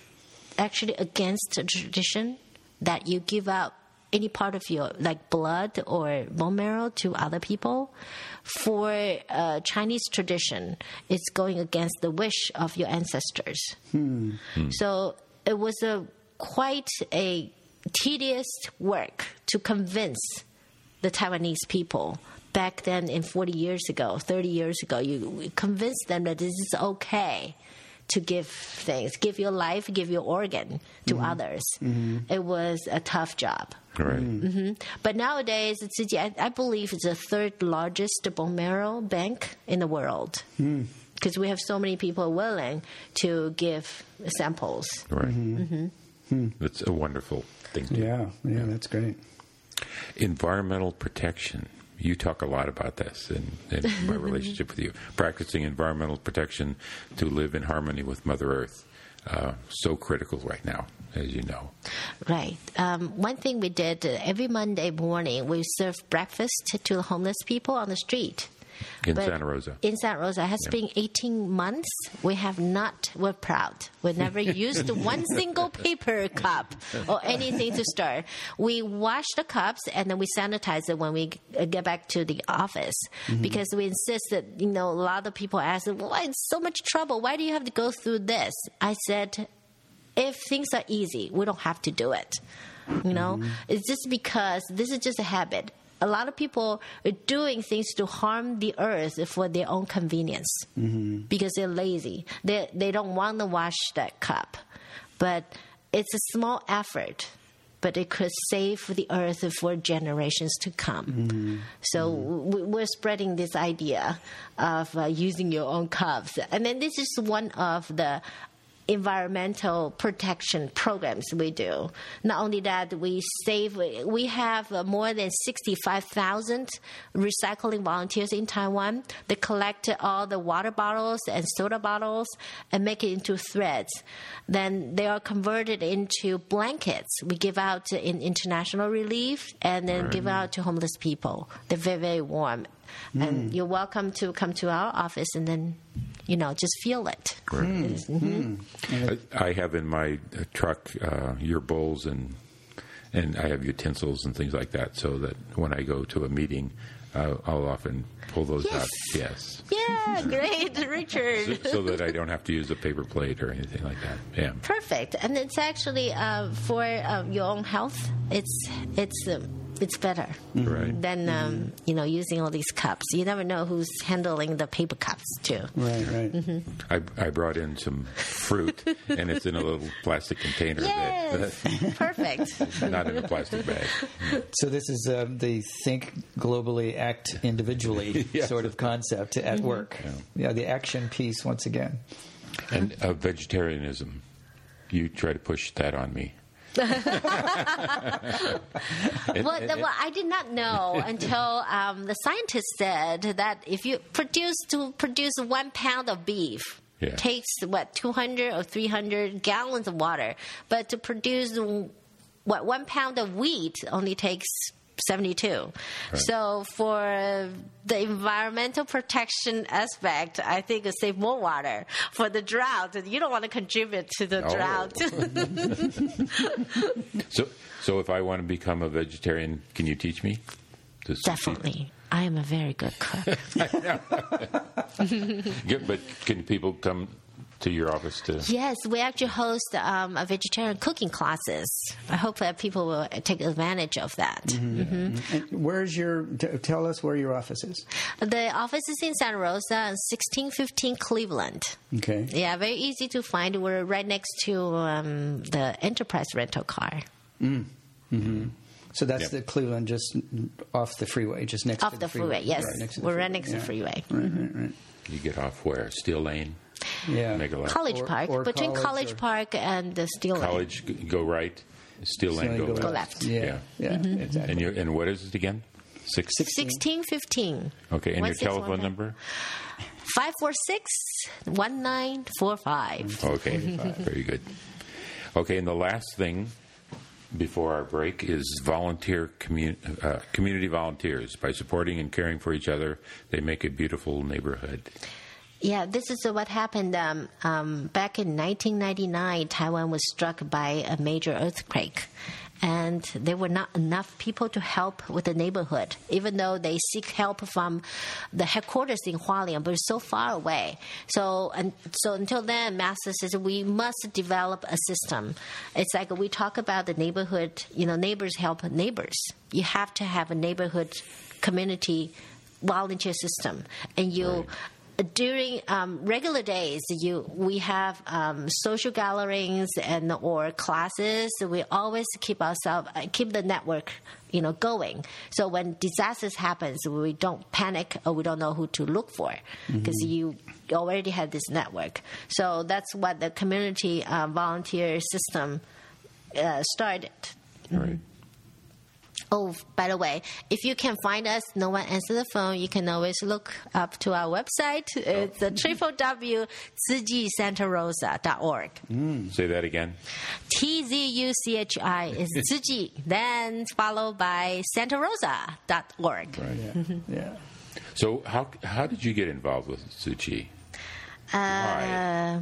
actually against the tradition that you give out any part of your like blood or bone marrow to other people. For uh, Chinese tradition, it's going against the wish of your ancestors. So it was a quite a tedious work to convince the Taiwanese people back then in 40 years ago, 30 years ago, you convinced them that this is okay to give things, give your life, give your organ to mm-hmm. others. Mm-hmm. It was a tough job. Right. hmm But nowadays, it's, I, I believe it's the third largest bone marrow bank in the world. Hmm. Because we have so many people willing to give samples. Right. It's a wonderful thing to Yeah, yeah, that's great. Environmental protection. You talk a lot about this in, in my relationship with you. Practicing environmental protection to live in harmony with Mother Earth. Uh, so critical right now, as you know. Right. Um, one thing we did uh, every Monday morning, we serve breakfast to the homeless people on the street. In But Santa Rosa. In Santa Rosa. It has been 18 months. We have not, we're proud. We never used one single paper cup or anything to stir. We wash the cups and then we sanitize it when we uh, get back to the office because we insist that, you know, a lot of people ask, why it's so much trouble? Why do you have to go through this? I said, if things are easy, we don't have to do it. You know, it's just because this is just a habit. A lot of people are doing things to harm the earth for their own convenience mm-hmm. because they're lazy. They they don't want to wash that cup, but it's a small effort. But it could save the earth for generations to come. Mm-hmm. So mm-hmm. we- we're spreading this idea of uh, using your own cups, and then this is one of the environmental protection programs we do. Not only that, we save. We have uh, more than sixty-five thousand recycling volunteers in Taiwan. They collect all the water bottles and soda bottles and make it into threads. Then they are converted into blankets. We give out in international relief and then give out to homeless people. They're very very warm. And you're welcome to come to our office and then, you know, just feel it. I, I have in my uh, truck uh, your bowls and and I have utensils and things like that, so that when I go to a meeting, uh, I'll often pull those out. Yes, Yeah, great, so, Richard. so that I don't have to use a paper plate or anything like that. Yeah. Perfect, and it's actually uh, for uh, your own health. It's it's um, it's better Right. than um, you know using all these cups. You never know who's handling the paper cups too. Right, right. Mm-hmm. I, I brought in some fruit, and it's in a little plastic container. Yes, perfect. Not in a plastic bag. So this is um, the think globally, act individually Yes. sort of concept at Mm-hmm. work. Yeah. the action piece once again. And uh, vegetarianism. You try to push that on me. Well, the, well, I did not know until um, the scientist said that if you produce to produce one pound of beef Yeah. takes what 200 or 300 gallons of water, but to produce what one pound of wheat only takes 72. So for the environmental protection aspect, I think save more water. For the drought, you don't want to contribute to the Oh. drought. So, so if I want to become a vegetarian, can you teach me? Definitely. I am a very good cook. Good, but can people come to your office to? Yes, we actually host um, a vegetarian cooking classes. I hope that people will take advantage of that. And where's your? T- tell us where your office is. The office is in Santa Rosa, 1615 Cleveland. Okay. Yeah, very easy to find. We're right next to um, the Enterprise rental car. Mm-hmm. So that's Yep. the Cleveland, just off the freeway, just next Off to the freeway, yes. Right next to the We're right next to the freeway. Right, right, right. You get off where? Steel Lane, Yeah. make a left. College Or- Park, or between College College Park and the Steel Lane. College, g- go right. Steel Lane, go, Go left. Go left. Yeah. Yeah. Yeah. Exactly. And you and what is it again? Six. 1615. Okay, and your telephone number? 546 1945. Okay, very good. Okay, and the last thing before our break is volunteer commu- uh, community volunteers. By supporting and caring for each other, they make a beautiful neighborhood. Yeah, this is what happened um, um, back in 1999. Taiwan was struck by a major earthquake, and there were not enough people to help with the neighborhood. Even though they seek help from the headquarters in Hualien, but it's so far away. So, and so until then, Master says we must develop a system. It's like we talk about the neighborhood. You know, neighbors help neighbors. You have to have a neighborhood community volunteer system, and you during um, regular days, you we have um, social gatherings and or classes. We always keep ourselves uh, keep the network, you know, going. So when disasters happens, we don't panic or we don't know who to look for because you already have this network. So that's what the community uh, volunteer system uh, started. Right. Oh, by the way, if you can find us, no one answer the phone, you can always look up to our website. It's uh, www.tzuchisantarosa.org. Say that again. T Z U C H I is Tzu Chi, then followed by santarosa.org. Right. Yeah. So how how did you get involved with Tzu Chi? Why? Uh,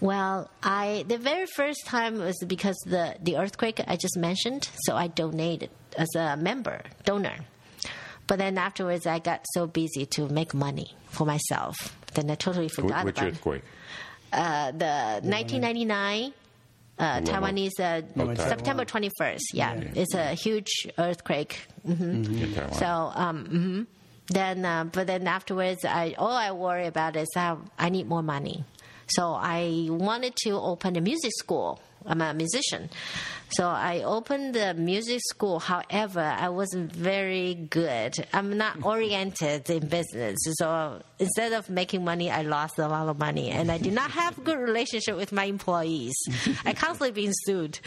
well, I the very first time was because the the earthquake I just mentioned, so I donated as a member donor. But then afterwards, I got so busy to make money for myself, then I totally forgot Which about earthquake? Uh, the 1999 uh, Taiwanese uh, Oh, September 21st. Yeah, it's a huge earthquake. hmm In Taiwan. So, um, mhm. then, uh, but then afterwards, I all I worry about is how I need more money. So I wanted to open a music school. I'm a musician, so I opened the music school. However, I wasn't very good. I'm not oriented in business, so instead of making money, I lost a lot of money, and I did not have good relationship with my employees. I constantly being sued,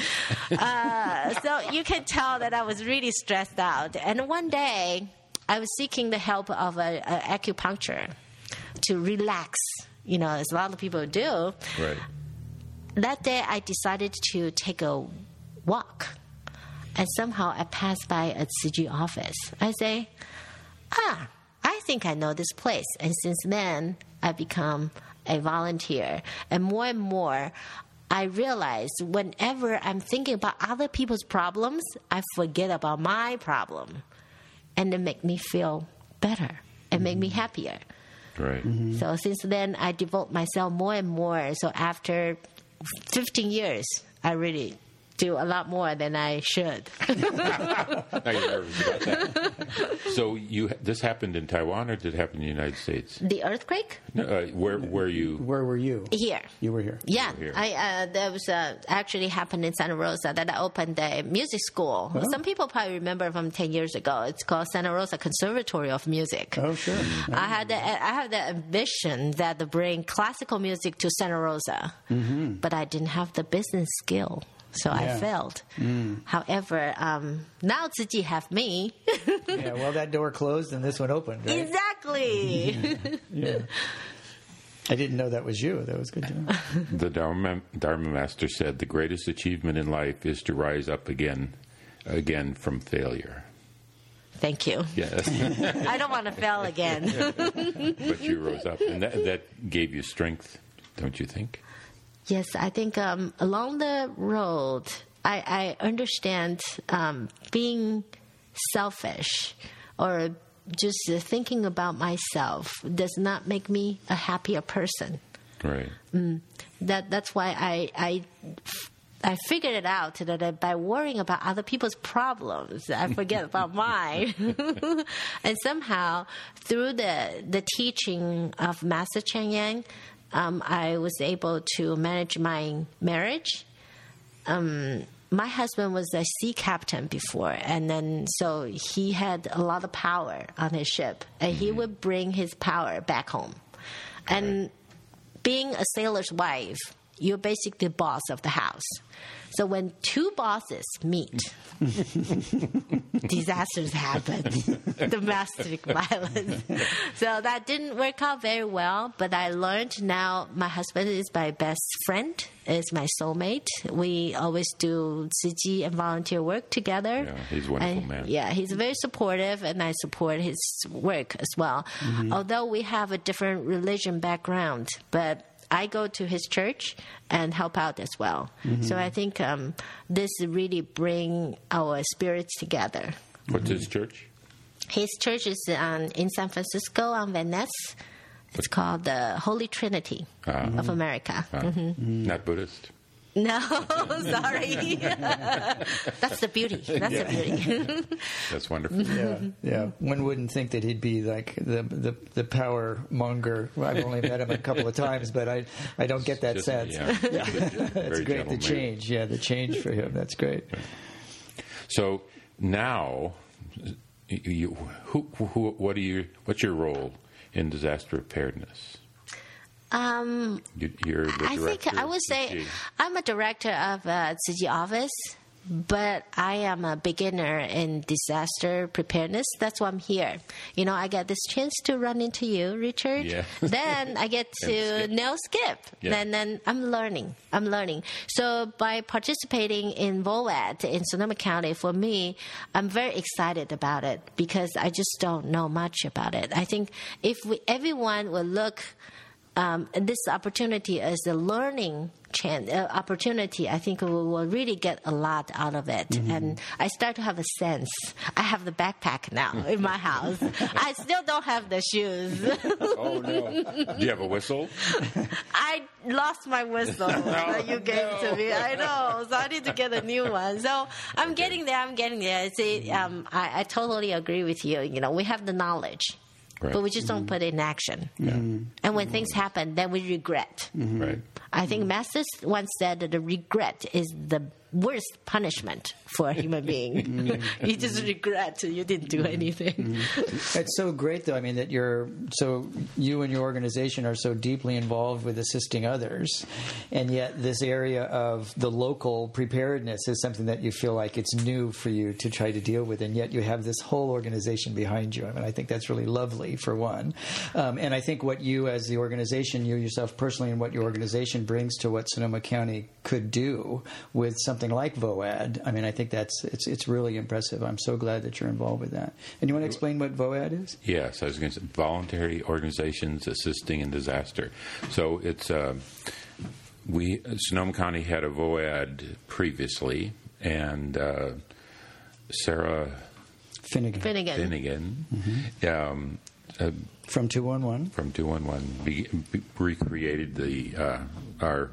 uh, so you can tell that I was really stressed out. And one day, I was seeking the help of a, a acupuncture to relax. You know, as a lot of people do. Right. That day, I decided to take a walk, and somehow I passed by a Tzu Chi office. I say, "Ah, I think I know this place." And since then, I've become a volunteer, and more and more. I realize whenever I'm thinking about other people's problems, I forget about my problem. And it make me feel better and make me happier. Right. So since then, I devote myself more and more. So after 15 years, I really do a lot more than I should. Now you're nervous about that. So you this happened in Taiwan or did it happen in the United States? the earthquake No, Uh, where where you? Where were you? here. You were here. Yeah, Here. I uh, that was uh, actually happened in Santa Rosa that I opened a music school. Some people probably remember from ten years ago. It's called Santa Rosa Conservatory of Music. Oh, sure. I had the, I have the ambition that to bring classical music to Santa Rosa, but I didn't have the business skill, so I Yeah. failed. However, um, now Tzu have me. yeah, well, that door closed and this one opened, right? exactly. Yeah. I didn't know that was you. That was good to know. The Dharma, Dharma Master said the greatest achievement in life is to rise up again, again from failure. Thank you. Yes, I don't want to fail again. but you rose up, and that, that gave you strength, don't you think? Yes, I think um, along the road, I, I understand um, being selfish or just thinking about myself does not make me a happier person. Right. That that's why I I. I figured it out that by worrying about other people's problems, I forget about mine. and somehow, through the the teaching of Master Cheng Yen, um, I was able to manage my marriage. Um, my husband was a sea captain before, and then so he had a lot of power on his ship, and he would bring his power back home. And being a sailor's wife, you're basically the boss of the house. So when two bosses meet, disasters happen, domestic violence. So that didn't work out very well, but I learned now my husband is my best friend, is my soulmate. We always do Tzu Chi and volunteer work together. Yeah, he's a wonderful And, man. Yeah, he's very supportive, and I support his work as well. Mm-hmm. Although we have a different religion background, but I go to his church and help out as well. So I think um, this really bring our spirits together. What's his church? His church is um, in San Francisco on Van Ness. It's called the Holy Trinity Ah. of America. Uh, Not Buddhist. No, sorry. That's the beauty. That's the beauty. That's wonderful. Yeah, yeah. One wouldn't think that he'd be like the the, the power monger. Well, I've only met him a couple of times, but I I don't get that Just- sense. yeah. That's Very great. The gentle-mannered. change, yeah, the change for him. That's great. So now, you, who, who, what are you? What's your role in disaster preparedness? Um, You, I think I would say I'm a director of uh, Tzu Chi office, but I am a beginner in disaster preparedness. That's why I'm here. You know, I get this chance to run into you, Richard. Yeah. then I get to Skip. know Skip. Yeah. Then, then I'm learning. I'm learning. So by participating in VOAD in Sonoma County, for me, I'm very excited about it because I just don't know much about it. I think if we, everyone will look um, this opportunity as a learning chan- uh, opportunity, I think we will really get a lot out of it. And I start to have a sense. I have the backpack now in my house. I still don't have the shoes. Oh no! Do you have a whistle? I lost my whistle that you gave to me. I know, so I need to get a new one. So I'm getting there. I'm getting there. See, um, I, I totally agree with you. You know, we have the knowledge. Right. But we just don't mm-hmm. put it in action. Mm-hmm. And when things happen, then we regret. Mm-hmm. Right. I think Masters once said that the regret is the worst punishment for a human being. Mm. you just regret you didn't do mm. anything. Mm. It's so great, though. I mean, that you're so you and your organization are so deeply involved with assisting others, and yet this area of the local preparedness is something that you feel like it's new for you to try to deal with, and yet you have this whole organization behind you. I mean, I think that's really lovely for one, um, and I think what you, as the organization, you yourself personally, and what your organization brings to what Sonoma County could do with something like VOAD. I mean, I think that's it's it's really impressive. I'm so glad that you're involved with that. And you want to explain what VOAD is? Yes, I was going to say voluntary organizations assisting in disaster. So it's uh, we Sonoma County had a VOAD previously, and uh, Sarah Finnegan. Finnegan. Finnegan Mm-hmm. um, uh, From 211. from two one one be, be recreated the uh, our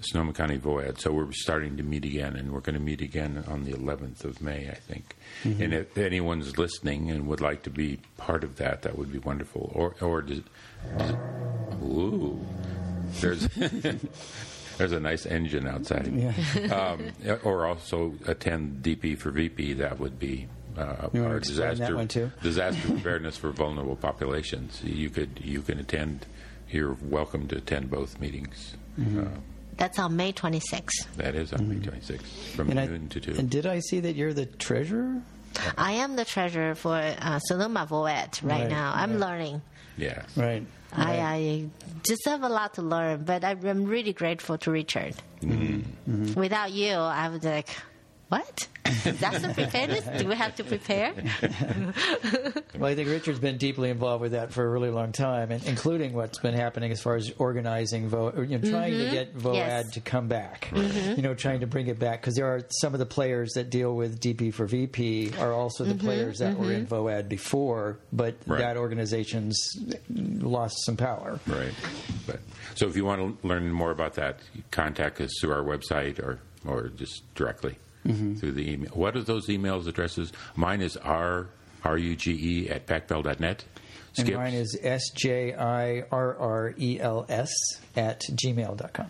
Sonoma County VOAD. So we're starting to meet again, and we're going to meet again on the 11th of May, I think. And if anyone's listening and would like to be part of that, that would be wonderful. Or, or does, does ooh, there's there's a nice engine outside. Um, or also attend DP for VP. That would be. Uh, our disaster one too? disaster preparedness for vulnerable populations. You could you can attend. You're welcome to attend both meetings. Mm-hmm. Uh, That's on May 26th. that is on May 26th from And, I, noon to two. and did I see that you're the treasurer? I am the treasurer for uh, Sonoma VOAD right, Right, now. I'm right. learning. yeah. Right. I, I just have a lot to learn, but I'm really grateful to Richard. Mm-hmm. Without you, I would like, what? That's the preparedness? Do we have to prepare? Well, I think Richard's been deeply involved with that for a really long time, and including what's been happening as far as organizing, vo- or, you know, trying to get VOAD Mm-hmm. Yes. to come back. You know, trying to bring it back because there are some of the players that deal with DP for VP are also Mm-hmm. the players that were in VOAD before, but Right. that organization's lost some power. Right. But so if you want to learn more about that, contact us through our website or or just directly Mm-hmm. through the email. What are those emails addresses? Mine is r r u g e at pacbell.net. And Skip's- mine is S J I R R E L S at gmail.com.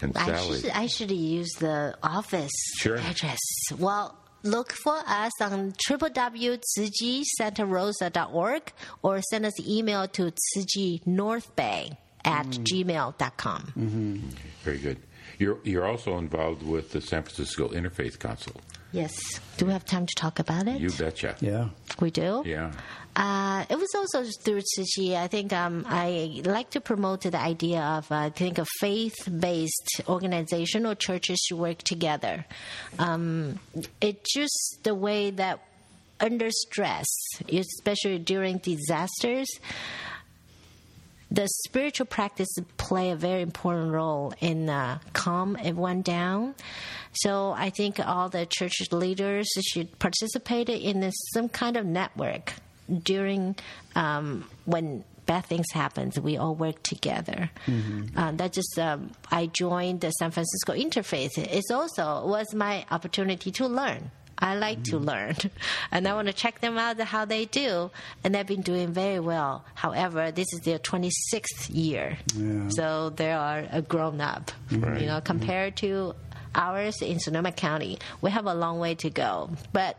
and I Sally. should, I should use the office Sure. address. Well, look for us on www.tzuchisantarosa.org or send us email to tzuchinorthbay at gmail.com. Very good. You're you're also involved with the San Francisco Interfaith Council. Yes. Do we have time to talk about it? You betcha. Yeah. We do? Yeah. Uh, it was also through Tzu Chi. I think um, I like to promote the idea of uh, I think a faith-based organization or churches should work together. Um, it's just the way that under stress, especially during disasters, the spiritual practice play a very important role in uh, calm everyone down. So I think all the church leaders should participate in some kind of network during um, when bad things happen. We all work together. Uh, that just um, I joined the San Francisco Interfaith. It's also was my opportunity to learn. I like to learn, and I want to check them out how they do, and they've been doing very well. However, this is their 26th year, so they are a grown up. You know, compared to ours in Sonoma County, we have a long way to go, but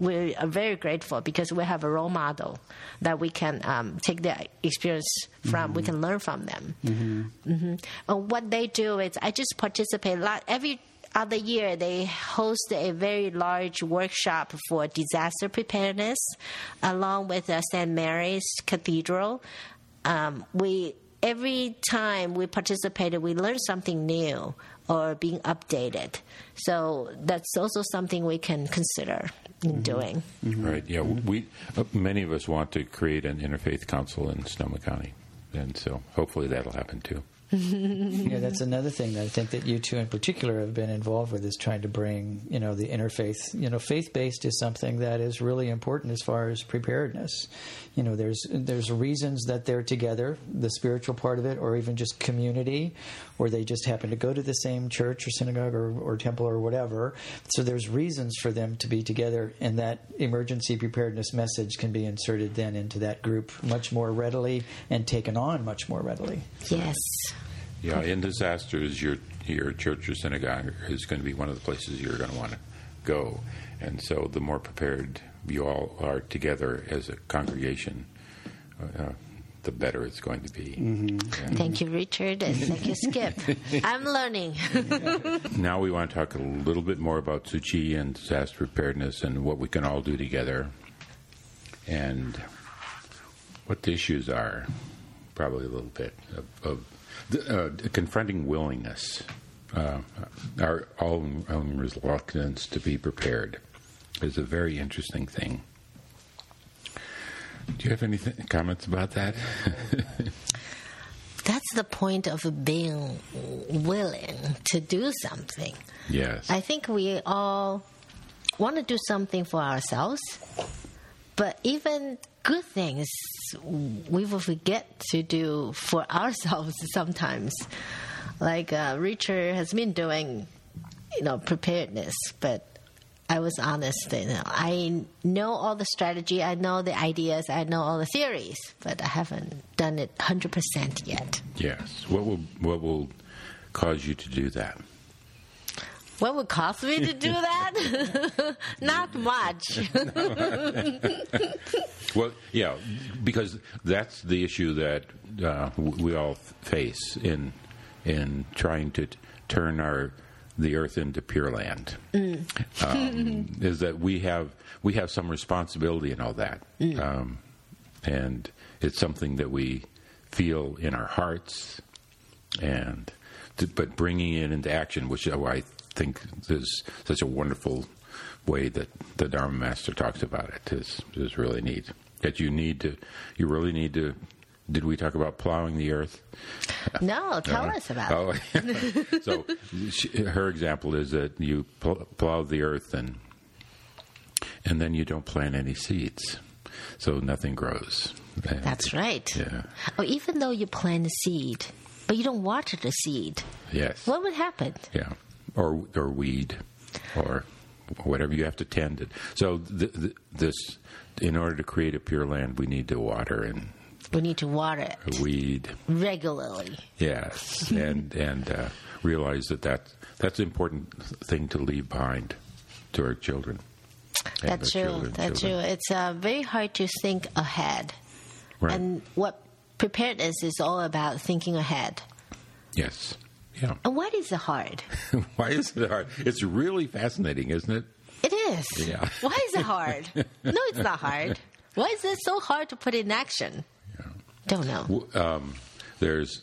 we are very grateful because we have a role model that we can um, take the experience from. We can learn from them. hmm And what they do is, I just participate a lot. Every other year. They host a very large workshop for disaster preparedness, along with uh, St. Mary's Cathedral. Um, we every time we participated, we learned something new or being updated. So that's also something we can consider in doing. Right. Yeah. We uh, many of us want to create an interfaith council in Sonoma County, and so hopefully that'll happen too. Yeah, that's another thing that I think that you two in particular have been involved with is trying to bring, you know, the interfaith. You know, faith based is something that is really important as far as preparedness. You know, there's there's reasons that they're together, the spiritual part of it, or even just community, or they just happen to go to the same church or synagogue or, or temple or whatever. So there's reasons for them to be together, and that emergency preparedness message can be inserted then into that group much more readily and taken on much more readily. Yes. Yeah. In disasters, your your church or synagogue is going to be one of the places you're going to want to go, and so the more prepared you all are together as a congregation, uh, the better it's going to be. Yeah. Thank you, Richard, and thank you, Skip. I'm learning. Now we want to talk a little bit more about Tzu Chi and disaster preparedness and what we can all do together and what the issues are. Probably a little bit of, of uh, confronting willingness, uh, our own, own reluctance to be prepared is a very interesting thing. Do you have any th- comments about that? That's the point of being willing to do something. yes. I think we all want to do something for ourselves, but even good things we will forget to do for ourselves sometimes. like uh, Richard has been doing, you know, preparedness, but I was honest. You know, I know all the strategy, I know the ideas, I know all the theories, but I haven't done it hundred percent yet. Yes. What will what will cause you to do that? What would cost me to do that? Not much. Well, yeah, because that's the issue that uh, we all face in in trying to t- turn our the earth into pure land. Um, is that we have we have some responsibility in all that, um, and it's something that we feel in our hearts, and but bringing it into action, which I think is such a wonderful way that the Dharma Master talks about it is is really neat. That you need to, you really need to. Did we talk about plowing the earth? no, tell Uh, us about it. Oh, so she, her example is that you pl- plow the earth and and then you don't plant any seeds, so nothing grows. And- That's right. Yeah. Or even though you plant a seed, but you don't water the seed, Yes. what would happen? Yeah. Or or weed, or whatever you have to tend it. So th- th- this, in order to create a pure land, we need to water and We need to water it weed. regularly. Yes, and and uh, realize that that that's an important thing to leave behind to our children. That's true. children, That's true. It's uh, very hard to think ahead. Right. And what preparedness is all about thinking ahead. yes. Yeah. And why is it hard? Why is it hard? It's really fascinating, isn't it? It is. Yeah. Why is it hard? no, it's not hard. Why is it so hard to put in action? Don't know. Um, there's,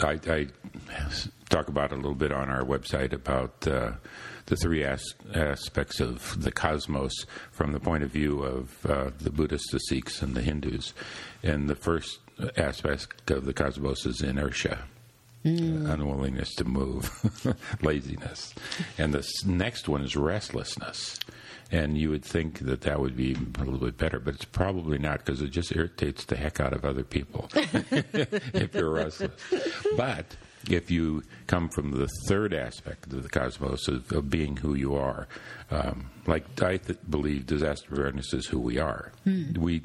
I, I talk about a little bit on our website about uh, the three as- aspects of the cosmos from the point of view of uh, the Buddhists, the Sikhs, and the Hindus. And the first aspect of the cosmos is inertia. uh, unwillingness to move, laziness, and the next one is restlessness. And you would think that that would be a little bit better, but it's probably not because it just irritates the heck out of other people if you're restless. But if you come from the third aspect of the cosmos of, of being who you are, um, like I th- believe disaster awareness is who we are. We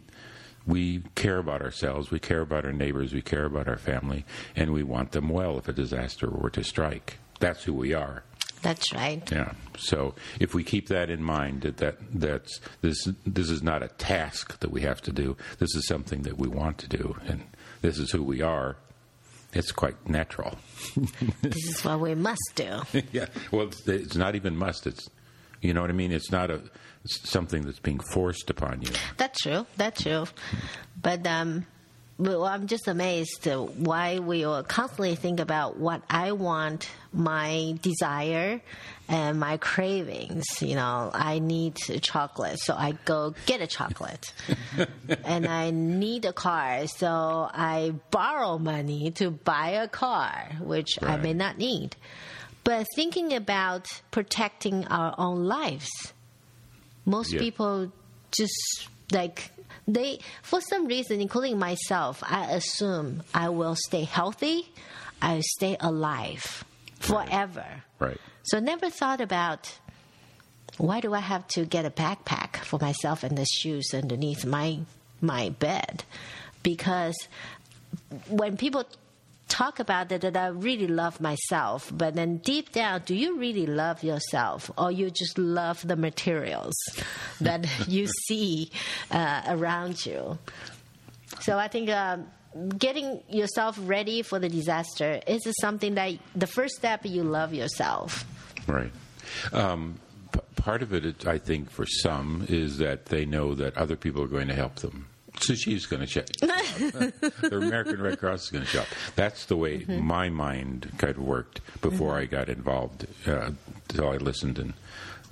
we care about ourselves, we care about our neighbors, we care about our family, and we want them well if a disaster were to strike. That's who we are. That's right. Yeah. So if we keep that in mind, that, that that's this this is not a task that we have to do. This is something that we want to do, and this is who we are. It's quite natural. This is what we must do. yeah. Well, it's, it's not even must. It's you know what I mean. It's not a it's something that's being forced upon you. That's true. That's true. But um, well, I'm just amazed why we constantly think about what I want, my desire, and my cravings. You know, I need chocolate, so I go get a chocolate. and I need a car, so I borrow money to buy a car, which I may not need. But thinking about protecting our own lives, most Yeah. people just like they for some reason including myself i assume i will stay healthy i stay alive forever Right. so never thought about why do i have to get a backpack for myself and the shoes underneath my my bed because when people talk about it that I really love myself, but then deep down, do you really love yourself or you just love the materials that you see uh, around you? So I think um, getting yourself ready for the disaster is something that the first step you love yourself. Right. Um, p- part of it, I think, for some, is that they know that other people are going to help them. Tzu Chi's going to check. the American Red Cross is going to show up. That's the way my mind kind of worked before I got involved. Uh, so I listened and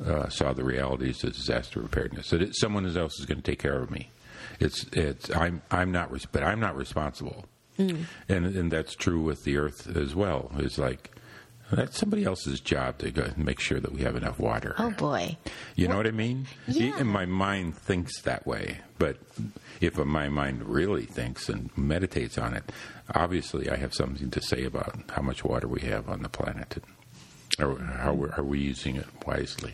uh, saw the realities of disaster preparedness. That it, someone else is going to take care of me. It's it's I'm I'm not res- but I'm not responsible. Mm. And and that's true with the earth as well. It's like That's somebody else's job to go make sure that we have enough water. Oh boy. You know what I mean? Yeah. And my mind thinks that way. But if my mind really thinks and meditates on it, obviously I have something to say about how much water we have on the planet. Or how we're, are we using it wisely?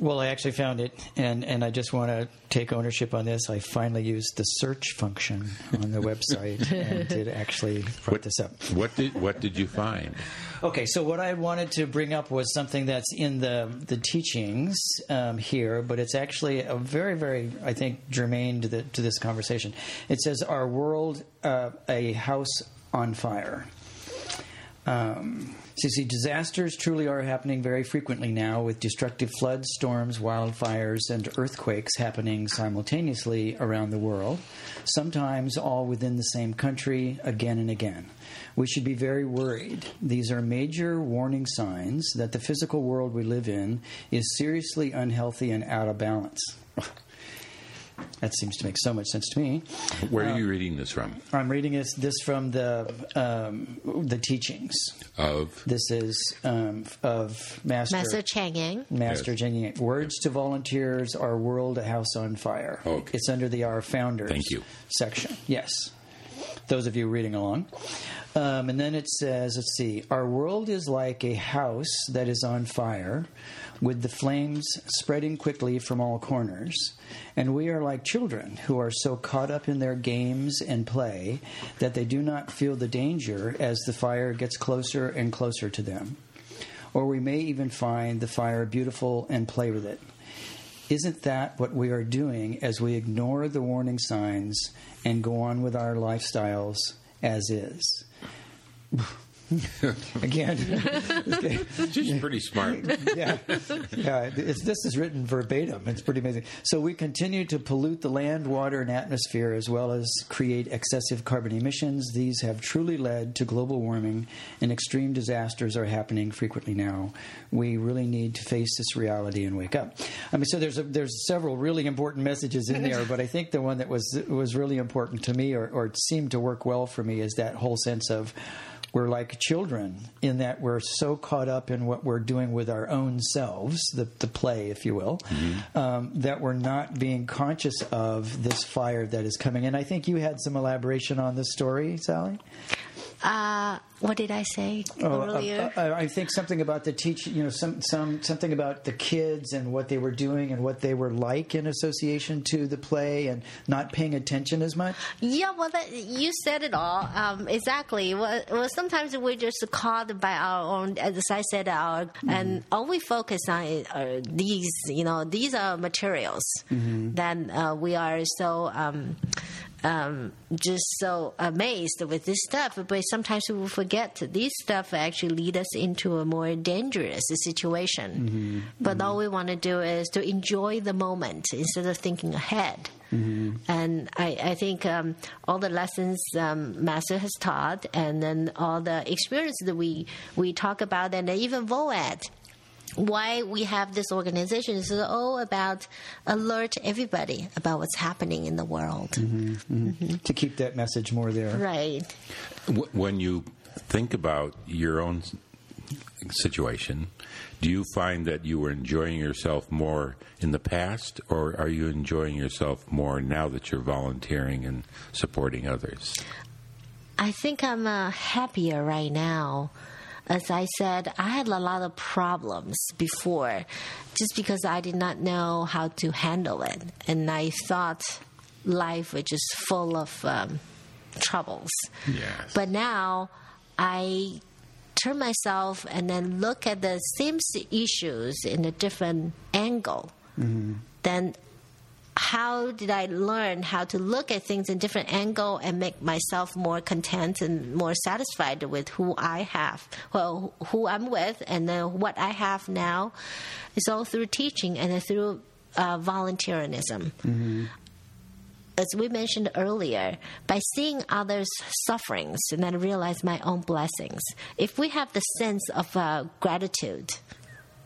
Well, I actually found it, and, and I just want to take ownership on this. I finally used the search function on the website and did actually brought this up. What did what did you find? Okay, so what I wanted to bring up was something that's in the the teachings um, here, but it's actually a very, very, I think, germane to, the, to this conversation. It says, "Our world, uh, a house on fire." Um, you see, disasters truly are happening very frequently now, with destructive floods, storms, wildfires, and earthquakes happening simultaneously around the world, sometimes all within the same country, again and again. We should be very worried. These are major warning signs that the physical world we live in is seriously unhealthy and out of balance. That seems to make so much sense to me. Where are you reading this from? I'm reading this, this from the um, the teachings. Of This is um, of Master Master Cheng Yen. Master Yes. Cheng Yen. Words to volunteers. Our world a house on fire. Okay. It's under the Our Founders Thank you. section. Yes. Those of you reading along. Um, and then it says, let's see, our world is like a house that is on fire, with the flames spreading quickly from all corners. And we are like children who are so caught up in their games and play that they do not feel the danger as the fire gets closer and closer to them. Or we may even find the fire beautiful and play with it. Isn't that what we are doing as we ignore the warning signs and go on with our lifestyles as is? Again, she's pretty smart. yeah, yeah. It's, this is written verbatim. It's pretty amazing. So we continue to pollute the land, water, and atmosphere, as well as create excessive carbon emissions. These have truly led to global warming, and extreme disasters are happening frequently now. We really need to face this reality and wake up. I mean, so there's a, there's several really important messages in there, but I think the one that was was really important to me, or, or seemed to work well for me, is that whole sense of we're like children in that we're so caught up in what we're doing with our own selves, the, the play, if you will, um, that we're not being conscious of this fire that is coming. And I think you had some elaboration on this story, Sally. Uh, what did I say Oh, earlier? uh, uh, I think something about the teach, you know, some, some something about the kids and what they were doing and what they were like in association to the play and not paying attention as much. Yeah, well, that, you said it all um, exactly. Well, well, sometimes we're just caught by our own, as I said, our and all we focus on are these. You know, these are materials. Then uh, we are so. Um, um, just so amazed with this stuff, but sometimes we will forget these stuff actually lead us into a more dangerous situation. But all we want to do is to enjoy the moment instead of thinking ahead. And I, I think um, all the lessons um, Master has taught, and then all the experience that we we talk about, and even VOAD, why we have this organization is all about alert everybody about what's happening in the world. Mm-hmm, mm-hmm. Mm-hmm. To keep that message more there. Right. When you think about your own situation, do you find that you were enjoying yourself more in the past, or are you enjoying yourself more now that you're volunteering and supporting others? I think I'm uh, happier right now. As I said, I had a lot of problems before just because I did not know how to handle it. And I thought life was just full of um, troubles. Yes. But now I turn myself and then look at the same issues in a different angle. Then how did I learn how to look at things in different angle and make myself more content and more satisfied with who I have, well, who I'm with, and then what I have now? It's all through teaching and through uh, volunteerism. As we mentioned earlier, by seeing others' sufferings and then realize my own blessings, if we have the sense of uh, gratitude,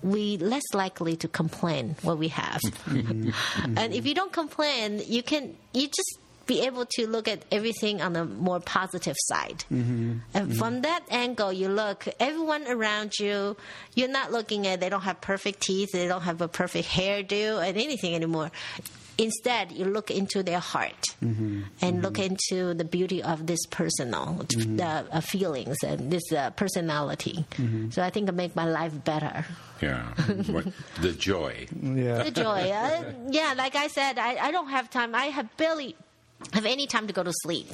we less likely to complain what we have. Mm-hmm. and if you don't complain, you can you just be able to look at everything on the more positive side. Mm-hmm. And from mm-hmm. that angle, you look, everyone around you, you're not looking at they don't have perfect teeth, they don't have a perfect hairdo, and anything anymore. Instead, you look into their heart and look into the beauty of this personal the, uh, feelings and this uh, personality. So I think it make my life better. Yeah. What, the joy. Yeah. The joy, uh, yeah. Like I said, I, I don't have time. I have barely have any time to go to sleep.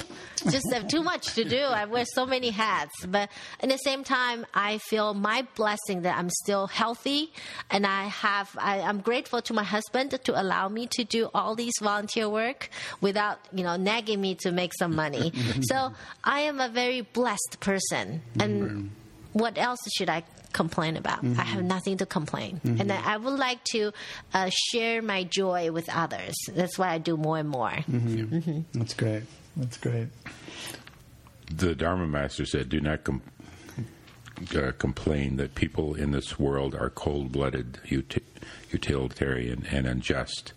Just have too much to do. I wear so many hats, but at the same time, I feel my blessing that I'm still healthy, and I have. I, I'm grateful to my husband to allow me to do all these volunteer work without you know nagging me to make some money. so I am a very blessed person, and mm-hmm. what else should I complain about? I have nothing to complain, and I I would like to uh, share my joy with others. That's why I do more and more. That's great. That's great. The Dharma Master said, "Do not com- uh, complain that people in this world are cold-blooded, uti- utilitarian, and unjust.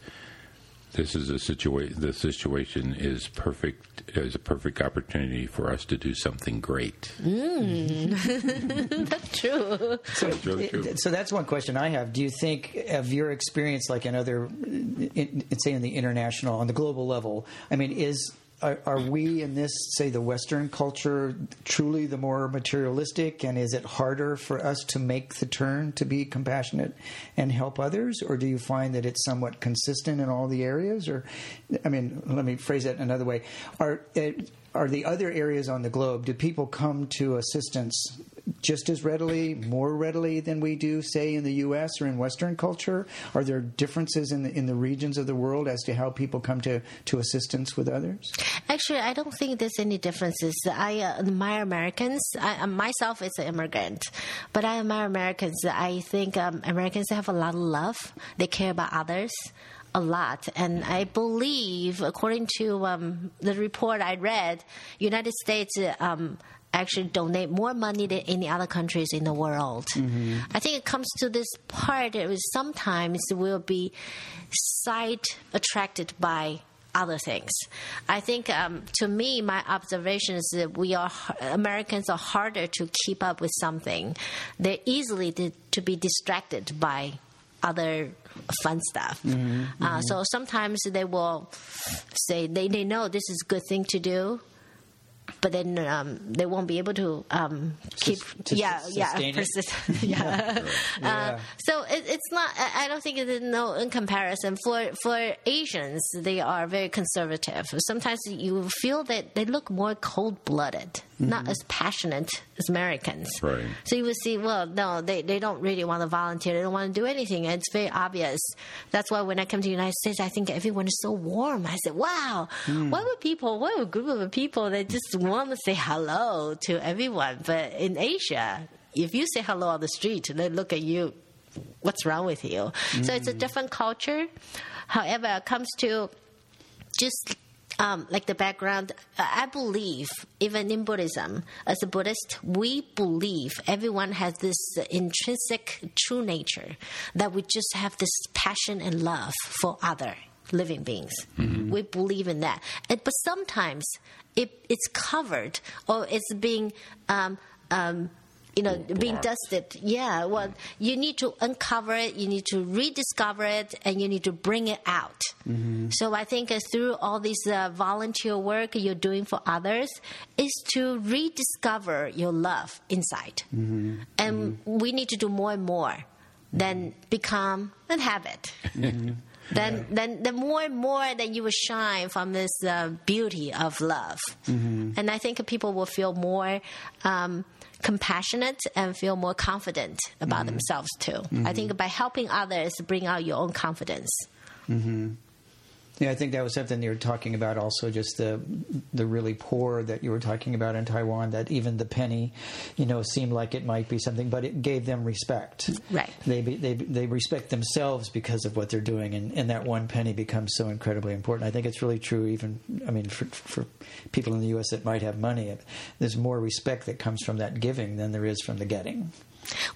This is a situation. The situation is perfect. Is a perfect opportunity for us to do something great. Mm. That's true. So, That's really true. so that's one question I have. Do you think of your experience, like in other, in, say, in the international, on the global level? I mean, is are, are we in this, say, the Western culture, truly the more materialistic, and is it harder for us to make the turn to be compassionate and help others, or do you find that it's somewhat consistent in all the areas? Or, I mean, let me phrase that another way: Are are the other areas on the globe? Do people come to assistance just as readily, more readily than we do, say, in the U.S. or in Western culture? Are there differences in the in the regions of the world as to how people come to, to assistance with others? Actually, I don't think there's any differences. I uh, admire Americans. I, uh, myself is an immigrant, but I admire Americans. I think um, Americans have a lot of love. They care about others a lot, and I believe, according to um, the report I read, United States. Um, actually donate more money than any other countries in the world. I think it comes to this part it was sometimes we'll be side attracted by other things. I think, um, to me, my observation is that we are Americans are harder to keep up with something. They're easily to, to be distracted by other fun stuff. Uh, so sometimes they will say they, they know this is a good thing to do. But then um, they won't be able to um, keep, to yeah, yeah, persist, yeah. Yeah. Uh, so it, it's not. I I don't think it's no in comparison. For for Asians, they are very conservative. Sometimes you feel that they look more cold blooded, not as passionate as Americans. Right. So you would see, well, no, they, they don't really want to volunteer. They don't want to do anything. And it's very obvious. That's why when I come to the United States, I think everyone is so warm. I said, wow, hmm. what would people, what would a group of people that just want to say hello to everyone? But in Asia, if you say hello on the street, they look at you, what's wrong with you? So it's a hmm. different culture. However, it comes to just um, like the background, I believe even in Buddhism, as a Buddhist, we believe everyone has this intrinsic true nature that we just have this passion and love for other living beings. We believe in that, and, but sometimes it, it's covered or it's being. Um, um, you know, being dusted. Yeah, well, you need to uncover it, you need to rediscover it, and you need to bring it out. So I think uh, through all this uh, volunteer work you're doing for others is to rediscover your love inside. And we need to do more and more than become a habit. Then, then, the more and more that you will shine from this uh, beauty of love, and I think people will feel more um, compassionate and feel more confident about mm-hmm. themselves too. I mm-hmm. think by helping others, bring out your own confidence. Mm-hmm. Yeah, I think that was something you were talking about. Also, just the the really poor that you were talking about in Taiwan. That even the penny, you know, seemed like it might be something, but it gave them respect. Right. They be, they they respect themselves because of what they're doing, and, and that one penny becomes so incredibly important. I think it's really true. Even I mean, for for people in the U.S. that might have money, there's more respect that comes from that giving than there is from the getting.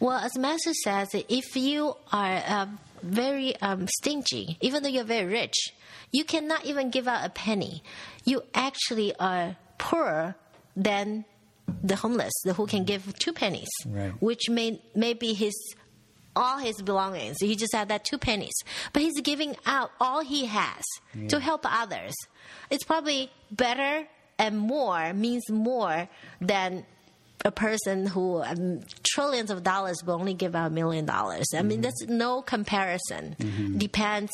Well, as Master says, if you are uh, very um, stingy, even though you're very rich, you cannot even give out a penny. You actually are poorer than the homeless, the who can give two pennies, Right. which may may be his all his belongings. He just had that two pennies, but he's giving out all he has to help others. It's probably better and more means more than a person who um, trillions of dollars will only give out a million dollars. I mean, that's no comparison. Depends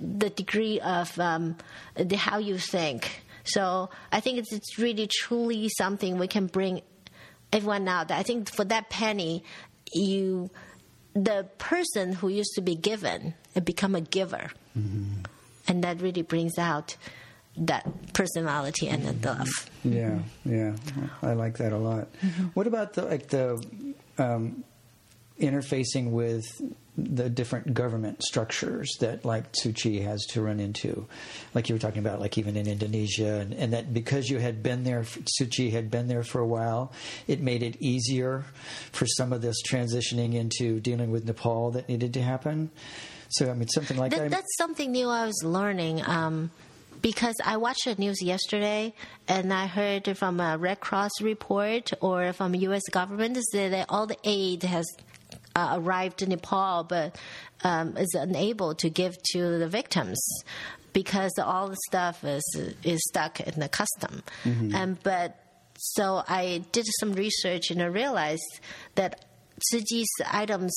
the degree of um, the how you think. So I think it's, it's really truly something we can bring everyone out. I think for that penny, you the person who used to be given become a giver, and that really brings out that personality and the love. Yeah, yeah, I like that a lot. What about the like the um, interfacing with the different government structures that like Tzu Chi has to run into, like you were talking about, like even in Indonesia, and, and that because you had been there, Tzu Chi had been there for a while, it made it easier for some of this transitioning into dealing with Nepal that needed to happen. So I mean, something like That, that. that's something new I was learning. Um, because I watched the news yesterday and I heard from a Red Cross report or from U.S. government that all the aid has uh, arrived in Nepal but um, is unable to give to the victims because all the stuff is is stuck in the custom. And but so I did some research and I realized that Tzu Chi's items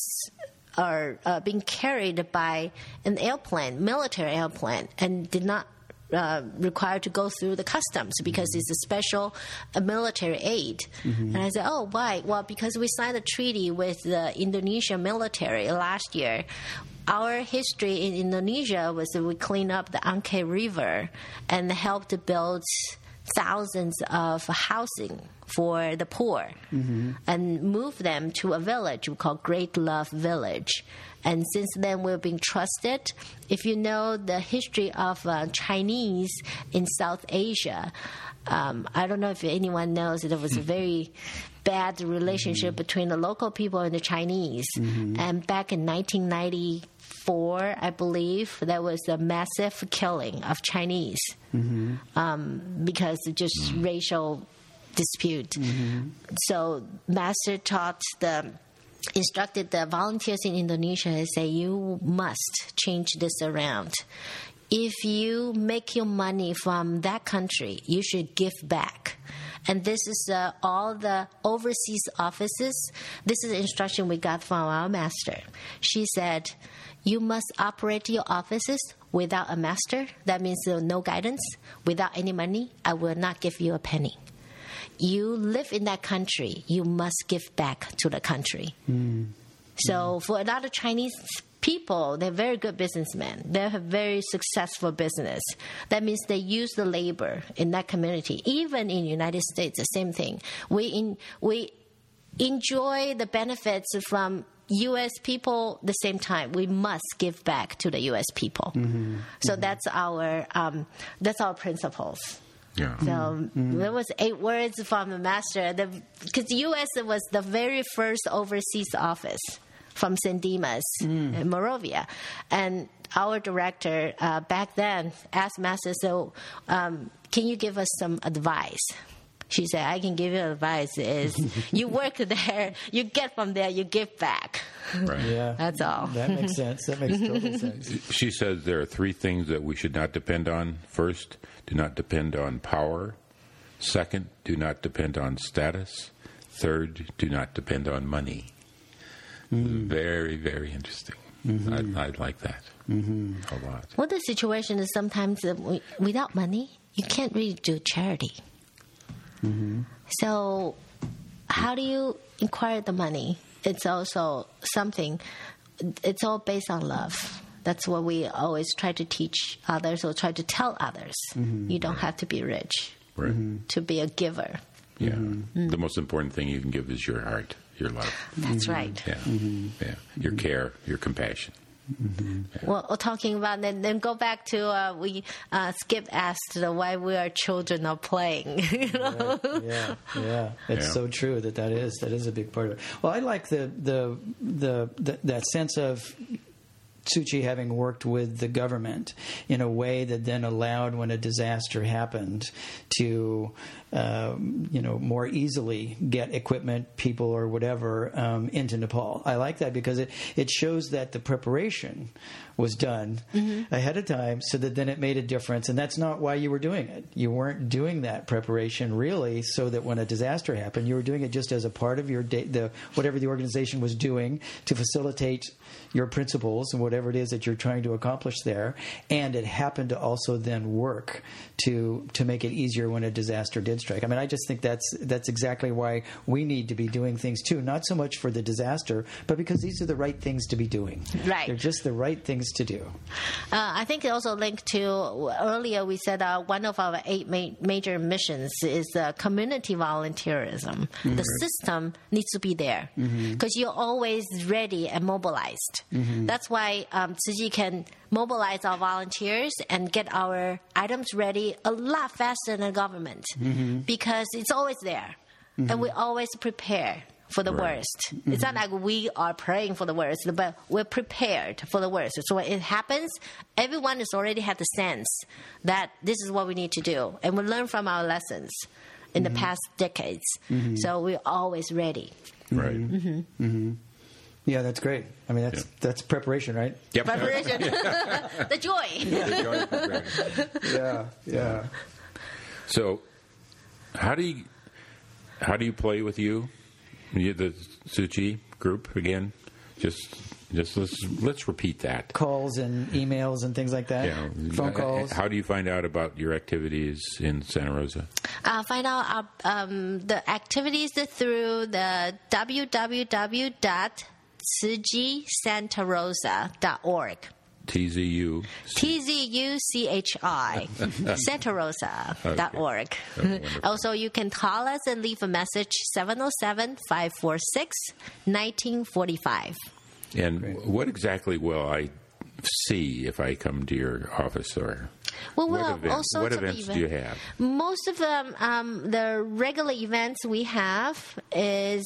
are uh, being carried by an airplane, military airplane, and did not uh, required to go through the customs because it's a special uh, military aid. And I said, oh, why? Well, because we signed a treaty with the Indonesian military last year. Our history in Indonesia was that we cleaned up the Angke River and helped build thousands of housing for the poor and move them to a village we call Great Love Village. And since then, we've been trusted. If you know the history of uh, Chinese in South Asia, um, I don't know if anyone knows that there was a very bad relationship between the local people and the Chinese. And back in 1994, I believe, there was a massive killing of Chinese um, because of just racial dispute. So, Master taught the instructed the volunteers in Indonesia and say you must change this around. If you make your money from that country, you should give back. And this is uh, all the overseas offices. This is instruction we got from our master. She said, You must operate your offices without a master. That means no guidance. Without any money, I will not give you a penny you live in that country, you must give back to the country. So for a lot of Chinese people, they're very good businessmen. They have very successful business. That means they use the labor in that community. Even in the United States, the same thing. We in, we enjoy the benefits from U.S. people the same time. We must give back to the U.S. people. So that's our um, that's our principles. Yeah. So there was eight words from the master. Because the U.S. was the very first overseas office from St. Dimas in Moravia, and our director uh, back then asked master, "So, um, can you give us some advice?" She said, "I can give you advice. Is you work there, you get from there, you give back. Right. yeah, That's all." that makes sense. That makes total sense. She says there are three things that we should not depend on. First, do not depend on power. Second, do not depend on status. Third, do not depend on money. Very, very interesting. I, I like that a lot. Well, the situation is sometimes uh, we, without money, you can't really do charity. Mm-hmm. So, how do you inquire the money? It's also something, it's all based on love. That's what we always try to teach others or try to tell others. Mm-hmm. You don't have to be rich Right. Mm-hmm. to be a giver. Yeah. The most important thing you can give is your heart, your love. That's right. Yeah. Yeah. Your care, your compassion. Well, talking about then, then go back to uh, we uh, Skip asked uh, why we are children are playing. you know? yeah, yeah, it's Yeah. so true that that is that is a big part of it. Well, I like the the the, the that sense of Tzu Chi having worked with the government in a way that then allowed, when a disaster happened, to um, you know more easily get equipment, people, or whatever um, into Nepal. I like that because it it shows that the preparation was done ahead of time, so that then it made a difference. And that's not why you were doing it. You weren't doing that preparation really so that when a disaster happened, you were doing it just as a part of your day, the whatever the organization was doing to facilitate your principles and whatever it is that you're trying to accomplish there. And it happened to also then work to to make it easier when a disaster did strike. I mean, I just think that's that's exactly why we need to be doing things too, not so much for the disaster, but because these are the right things to be doing. Right. They're just the right things to do. Uh, I think it also linked to earlier we said uh, one of our eight ma- major missions is uh, community volunteerism. The system needs to be there because you're always ready and mobilized. That's why um, Chi can mobilize our volunteers and get our items ready a lot faster than the government because it's always there and mm-hmm. we always prepare for the Right. worst. Mm-hmm. It's not like we are praying for the worst, but we're prepared for the worst. So when it happens, everyone has already had the sense that this is what we need to do, and we learn from our lessons in the past decades. So we're always ready. Right. Mm-hmm. Yeah, that's great. I mean, that's Yeah. that's preparation, right? Yep. Preparation, the joy. Yeah, yeah. So, how do you how do you play with you, you the Tzu Chi group again? Just just let's let's repeat that. Calls and emails and things like that. Yeah. Phone calls. How do you find out about your activities in Santa Rosa? Uh, find out our, um, the activities through the www.tzuchisantarosa.org. TZU. T Z U C H I, santarosa.org. wonderful. also, you can call us and leave a message 707 546 1945. And what exactly will I see if I come to your office or Well, what, event- all sorts what of events do you have? Most of them, um, the regular events we have is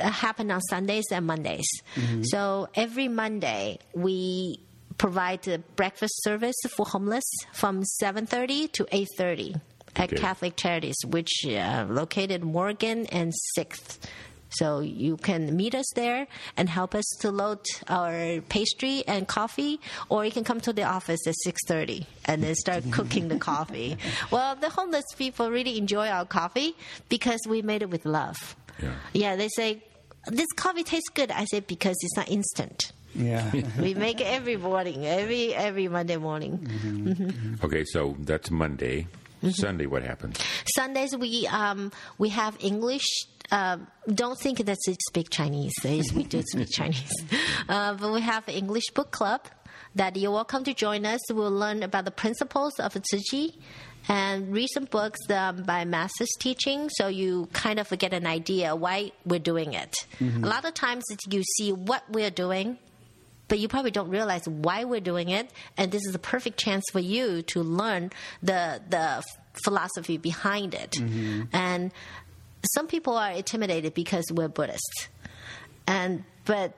uh, happen on Sundays and Mondays. Mm-hmm. So every Monday we provide breakfast service for homeless from 7:30 to 8:30 at Okay. Catholic Charities, which uh, located Morgan and Sixth. So you can meet us there and help us to load our pastry and coffee, or you can come to the office at six thirty and then start cooking the coffee. Well, the homeless people really enjoy our coffee because we made it with love. Yeah. Yeah, they say this coffee tastes good. I say because it's not instant. Yeah. We make it every morning, every every Monday morning. Okay, so that's Monday. Mm-hmm. Sunday, what happens? Sundays we um, we have English. Um, don't think that we speak Chinese. Yes, we do speak Chinese, uh, but we have English book club that you're welcome to join us. We'll learn about the principles of Tzu Chi and read some books um, by masters teaching, so you kind of get an idea why we're doing it. A lot of times you see what we're doing but you probably don't realize why we're doing it. And this is a perfect chance for you to learn the the philosophy behind it. Mm-hmm. And some people are intimidated because we're buddhists. And but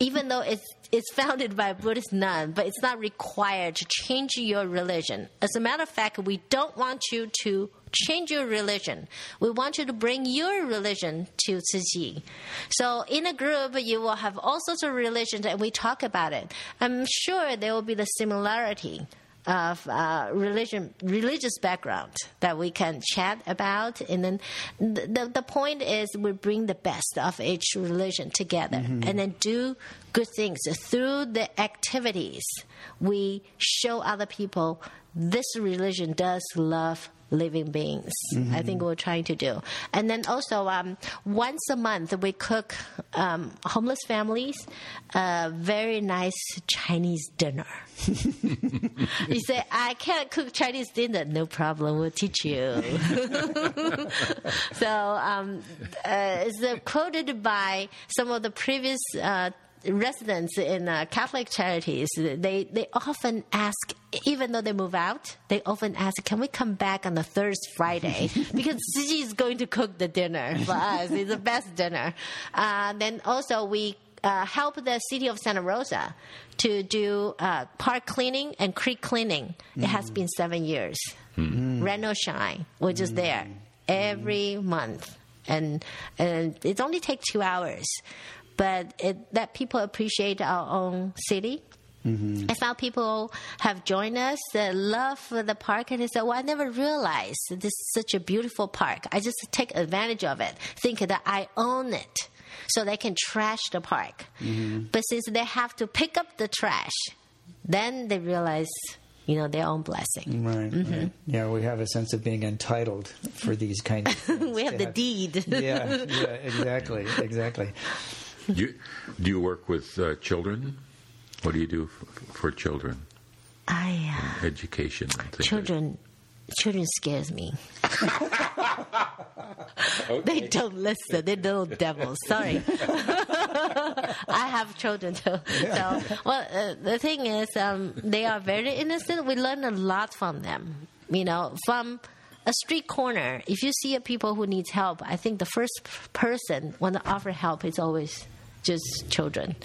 even though it's it's founded by a Buddhist nun, but it's not required to change your religion. As a matter of fact, we don't want you to change your religion. We want you to bring your religion to Chi. So in a group, you will have all sorts of religions, and we talk about it. I'm sure there will be the similarity of uh, religion, religious background that we can chat about, and then the, the the point is we bring the best of each religion together, and then do good things through the activities. We show other people this religion does love living beings. I think we're trying to do, and then also um, once a month we cook um, homeless families a very nice Chinese dinner. you say, I can't cook Chinese dinner. No problem. We'll teach you. so um, uh, it's quoted by some of the previous uh, residents in uh, Catholic charities, they, they often ask, even though they move out, they often ask, can we come back on the third Friday? because Chi is going to cook the dinner for us. It's the best dinner. Uh, then also we uh, help the city of Santa Rosa to do uh, park cleaning and creek cleaning. It has been seven years. Reno Shine, which is there every month, and and it only takes two hours, but it, that people appreciate our own city. Mm-hmm. I found people have joined us that love the park, and they said, "Well, I never realized this is such a beautiful park. I just take advantage of it, think that I own it." So they can trash the park. Mm-hmm. But since they have to pick up the trash, then they realize, you know, their own blessing. Right, right. Mm-hmm. Yeah, we have a sense of being entitled for these kind of things. we have the deed. yeah, yeah, exactly, exactly. You, do you work with uh, children? What do you do f- for children? I uh, Education and things like- children children scares me. They don't listen. They're little devils. Sorry. I have children too. So, well, uh, the thing is, um, they are very innocent. We learn a lot from them. You know, from a street corner, if you see a people who needs help, I think the first person want to offer help is always just children.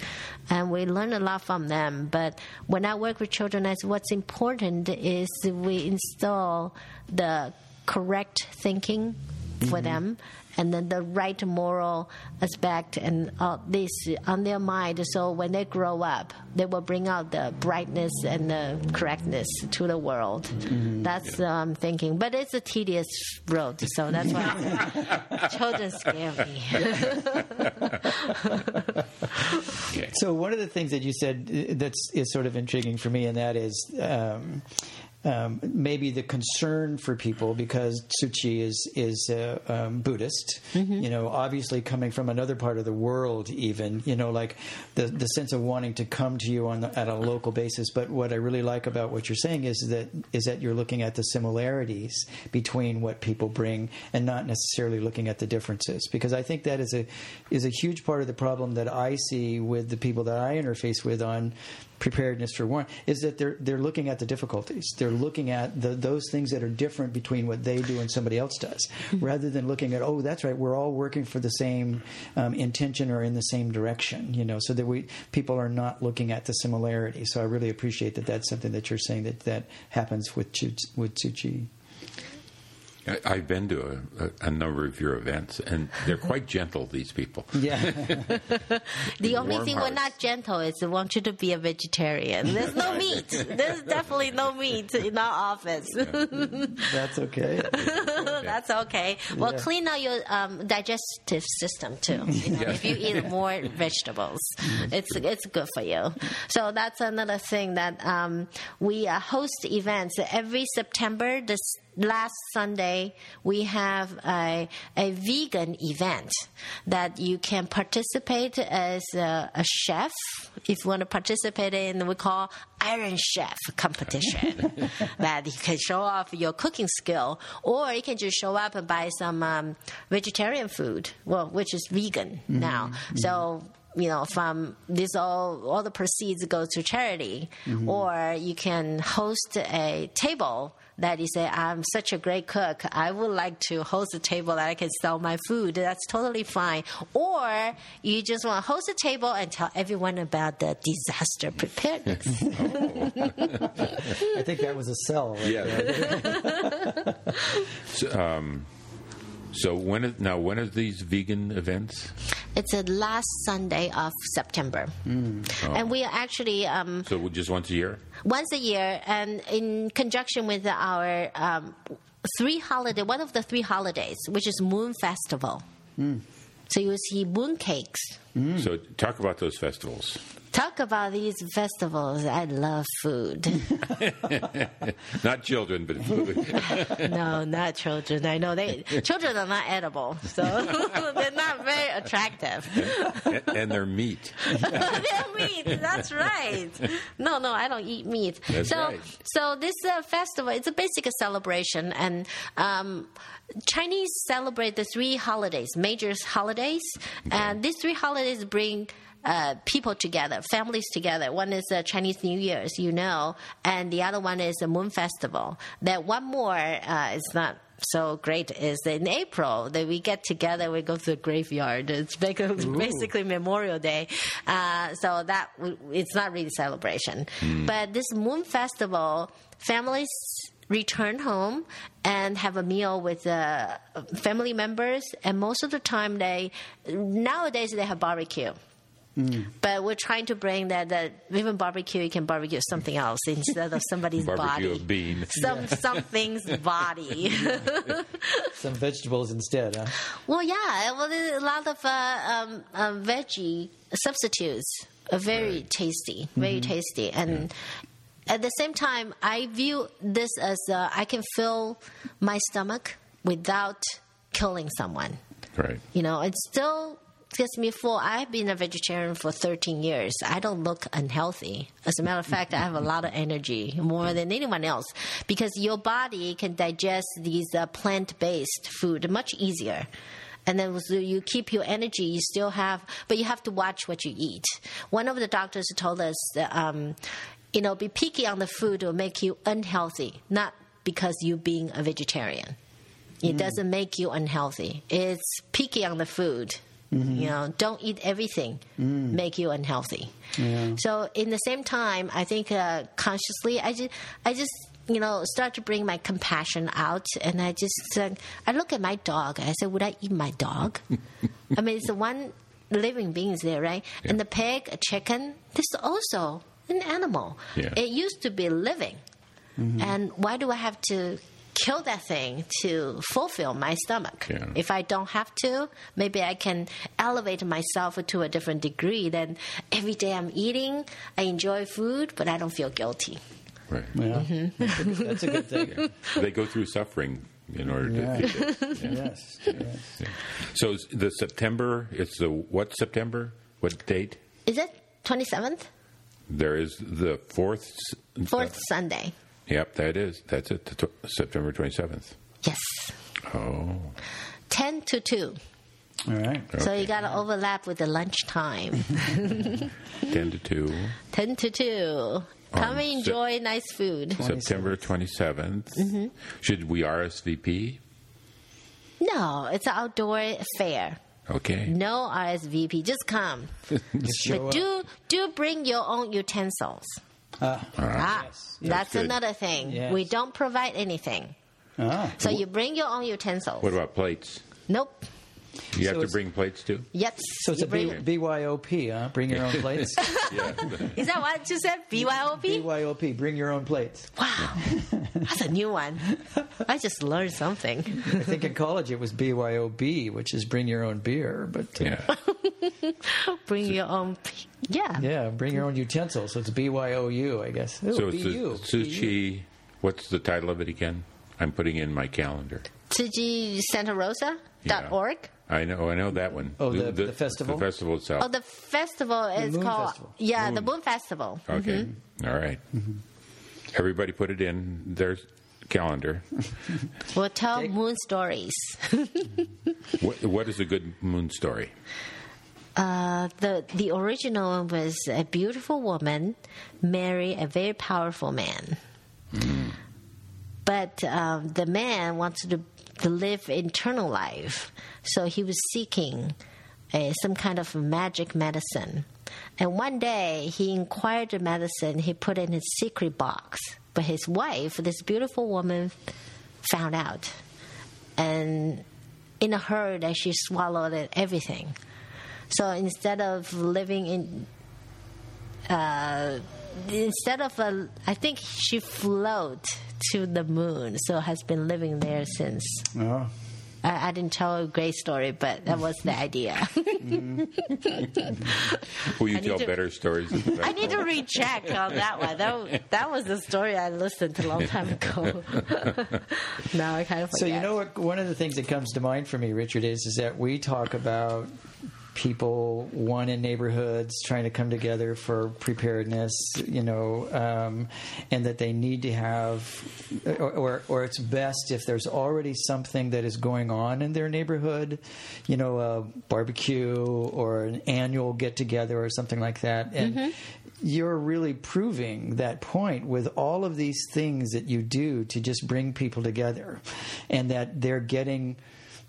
And we learn a lot from them. But when I work with children, I what's important is we install the correct thinking for mm-hmm. them and then the right moral aspect and all this on their mind. So when they grow up they will bring out the brightness and the correctness to the world. That's what I'm um, thinking. But it's a tedious road so that's why children scare me. So one of the things that you said uh, that's is sort of intriguing for me, and that is um, um, maybe the concern for people because Tzu Chi is is uh, um, Buddhist. You know, obviously coming from another part of the world, even you know, like the the sense of wanting to come to you on the, at a local basis. But what I really like about what you're saying is that is that you're looking at the similarities between what people bring and not necessarily looking at the differences. Because I think that is a is a huge part of the problem that I see with the people that I interface with on preparedness for war is that they're they're looking at the difficulties. They're looking at the, those things that are different between what they do and somebody else does, rather than looking at oh that's right we're all working for the same um, intention or in the same direction. You know, so that we people are not looking at the similarity. So I really appreciate that that's something that you're saying that that happens with with Tzu Chi. I- I've been to a, a, a number of your events, and they're quite gentle. These people. Yeah, The only Warm thing we're not gentle is we want you to be a vegetarian. There's no meat. There's definitely no meat in our office. that's okay. That's okay. Well, Yeah. clean out your um, digestive system too. You know, If you eat more vegetables, it's it's good for you. So that's another thing that um, we uh, host events every September. This last Sunday we have a a vegan event that you can participate as a, a chef. If you want to participate in, we call Iron Chef competition. that you can show off your cooking skill, or you can just show up and buy some um, vegetarian food, well, which is vegan mm-hmm. now. Mm-hmm. So you know, from this all all the proceeds go to charity, mm-hmm. or you can host a table that you say, I'm such a great cook. I would like to host a table that I can sell my food. That's totally fine. Or you just want to host a table and tell everyone about the disaster preparedness. I think that was a sell. Right. Yeah. so, um, so when is, now when are these vegan events? It's the last Sunday of September. And we are actually um, So just once a year. once a year, and in conjunction with our um, three holiday, one of the three holidays, which is Moon Festival. So you will see moon cakes. So talk about those festivals. Talk about these festivals. I love food. Not children, but food. no, not children. I know they children are not edible, so they're not very attractive. and, and their meat. They're meat. That's right. No, no, I don't eat meat. That's so, right. so this uh, festival it's a basic celebration, and um, Chinese celebrate the three holidays, major holidays, and these three holidays bring uh, people together, families together. One is uh, Chinese New Year's, you know, and the other one is the Moon Festival. That one more uh, is not so great is in April that we get together, we go to the graveyard. It's basically, basically Memorial Day, uh, so that it's not really celebration. But this Moon Festival, families return home and have a meal with uh, family members, and most of the time they nowadays they have barbecue. But we're trying to bring that that even barbecue you can barbecue something else instead of somebody's Barbecue body. a bean. Some something's body. Some vegetables instead, huh? well, yeah. Well, there's a lot of uh, um, uh, veggie substitutes are very Right. tasty, very tasty, and at the same time, I view this as uh, I can fill my stomach without killing someone. Right. You know, it's still gets before. I've been a vegetarian for 13 years. I don't look unhealthy. As a matter of fact, I have a lot of energy, more than anyone else, because your body can digest these uh, plant based food much easier. And then so you keep your energy, you still have, but you have to watch what you eat. One of the doctors told us that, um, you know, be picky on the food will make you unhealthy, not because you being a vegetarian. It doesn't make you unhealthy. It's picky on the food. You know, don't eat everything. Make you unhealthy. So in the same time, I think uh, consciously, I just, I just, you know, start to bring my compassion out, and I just, uh, I look at my dog. I said, would I eat my dog? I mean, it's the one living beings there, right? And the pig, a chicken, this is also an animal. Yeah. It used to be living. And why do I have to kill that thing to fulfill my stomach? Yeah. If I don't have to, maybe I can elevate myself to a different degree. Then every day I'm eating, I enjoy food, but I don't feel guilty. Right. Yeah, Mm-hmm. that's, a good, that's a good thing. They go through suffering in order to. Yeah. feed it. Yeah. Yes, yes. Yeah. So the September. It's the what September? What date? Is it 27th? There is the fourth. s- Fourth Sunday. Yep, that is. That's it. the tw- September twenty seventh. Yes. Oh. 10 to 2. All right. So you got to overlap with the lunchtime. Ten to two. 10 to 2. Come and enjoy nice food. September 27th. Mm-hmm. Should we RSVP? No, it's an outdoor fair. Okay. No RSVP. Just come. Just show But up. do do bring your own utensils. Ah, Ah, Yes. that's good. another thing. Yes. We don't provide anything. ah. So you bring your own utensils. What about plates? Nope. You have So to bring plates too. Yes. So it's you a B- bring, BYOP, huh? Bring your own plates. Is that what you said? BYOB? BYOP, bring your own plates. Wow. That's a new one. I just learned something. I think in college it was BYOB, which is bring your own beer. But uh, yeah. Bring your own. Yeah. yeah, bring your own utensils. So it's BYOU, I guess. Ooh, So it's BU. a sushi. What's the title of it again? I'm putting in my calendar. Tzu Chi Santa Rosa dot Yeah. Org. I know. I know that one. Oh, the- the festival? The festival itself. Oh, the festival is Moon called Festival. yeah, the Moon Festival. Okay. All right. Everybody put it in their calendar. We'll tell moon stories. what, what is a good moon story? Uh, the the original one was a beautiful woman marry a very powerful man, but um, the man wants to, to live eternal life, so he was seeking uh, some kind of magic medicine. And one day he inquired the medicine, he put in his secret box, but his wife, this beautiful woman, found out, and in a hurry, that she swallowed it, everything. So instead of living in, uh, instead of a, I think she float to the moon, so has been living there since. Oh. I, I didn't tell a great story, but that was the idea. Mm-hmm. Will you I need tell to- better stories? I need to recheck on that one. That, that was the story I listened to a long time ago. now I kind of forget. So you know what? One of the things that comes to mind for me, Richard, is is that we talk about people, one in neighborhoods trying to come together for preparedness, you know, um, and that they need to have, or, or, or it's best if there's already something that is going on in their neighborhood, you know, a barbecue or an annual get together or something like that. And you're really proving that point with all of these things that you do to just bring people together and that they're getting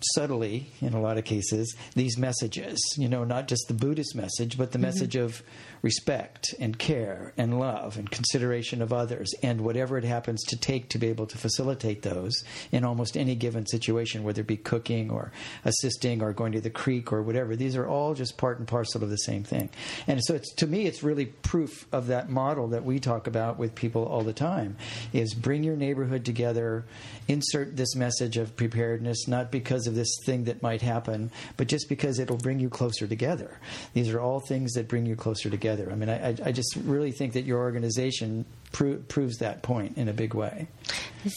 subtly in a lot of cases these messages. You know not just the buddhist message but the mm-hmm. message of respect and care and love and consideration of others and whatever it happens to take to be able to facilitate those in almost any given situation whether it be cooking or assisting or going to the creek or whatever these are all just part and parcel of the same thing. And so it's to me it's really proof of that model that we talk about with people all the time is bring your neighborhood together insert this message of preparedness not because of this thing that might happen but just because it'll bring you closer together. These are all things that bring you closer together i mean i, I just really think that your organization pro- proves that point in a big way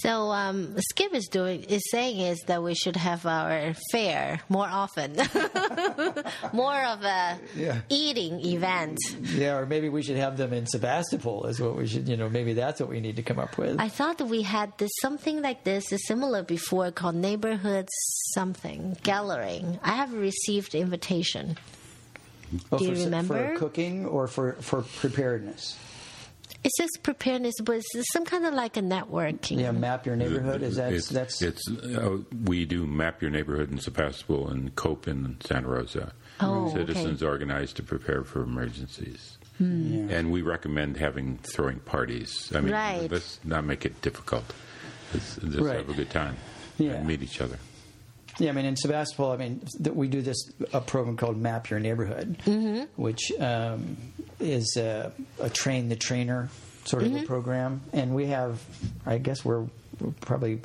So um, Skip is doing is saying is that we should have our fair more often, more of a Yeah. eating event. yeah or maybe we should have them in sebastopol is what we should you know maybe that's what we need to come up with I thought that we had this something like this is similar before called neighborhood something gathering. I have received invitation. Oh, do you for, remember? for cooking or for, for preparedness It says preparedness, but it's some kind of like a networking. yeah map your neighborhood is that it's, that's it's uh, we do map your neighborhood in Sebastopol and Cope in Santa Rosa. Oh, Citizens okay. organized to prepare for emergencies. Hmm. And we recommend having throwing parties. I mean, Right. let's not make it difficult. Let's just Right. have a good time Yeah. and meet each other. Yeah, I mean, in Sebastopol, I mean, th- we do this a program called Map Your Neighborhood, which um, is a, a train the trainer sort of a program, and we have, I guess, we're, we're probably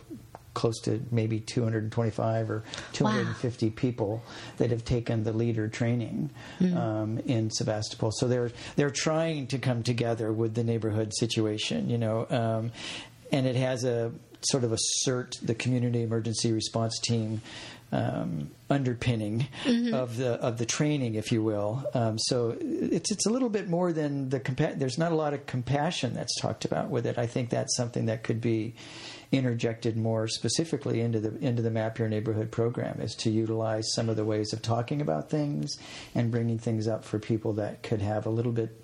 close to maybe 225 or 250 people that have taken the leader training um, in Sebastopol. So they're they're trying to come together with the neighborhood situation, you know, um, and it has a sort of a CERT the Community Emergency Response Team. Um, underpinning of the of the training, if you will. Um, so it's it's a little bit more than the compa- there's not a lot of compassion that's talked about with it. I think that's something that could be interjected more specifically into the into the Map Your Neighborhood program is to utilize some of the ways of talking about things and bringing things up for people that could have a little bit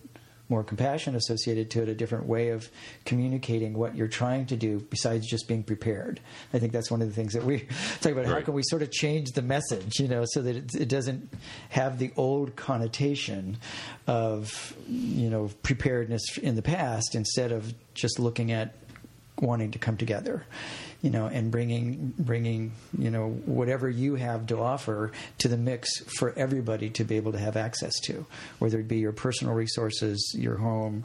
more compassion associated to it, a different way of communicating what you're trying to do besides just being prepared. I think that's one of the things that we talk about. How can we sort of change the message, you know, so that it, it doesn't have the old connotation of, you know, preparedness in the past instead of just looking at wanting to come together, you know, and bringing bringing you know whatever you have to offer to the mix for everybody to be able to have access to, whether it be your personal resources, your home,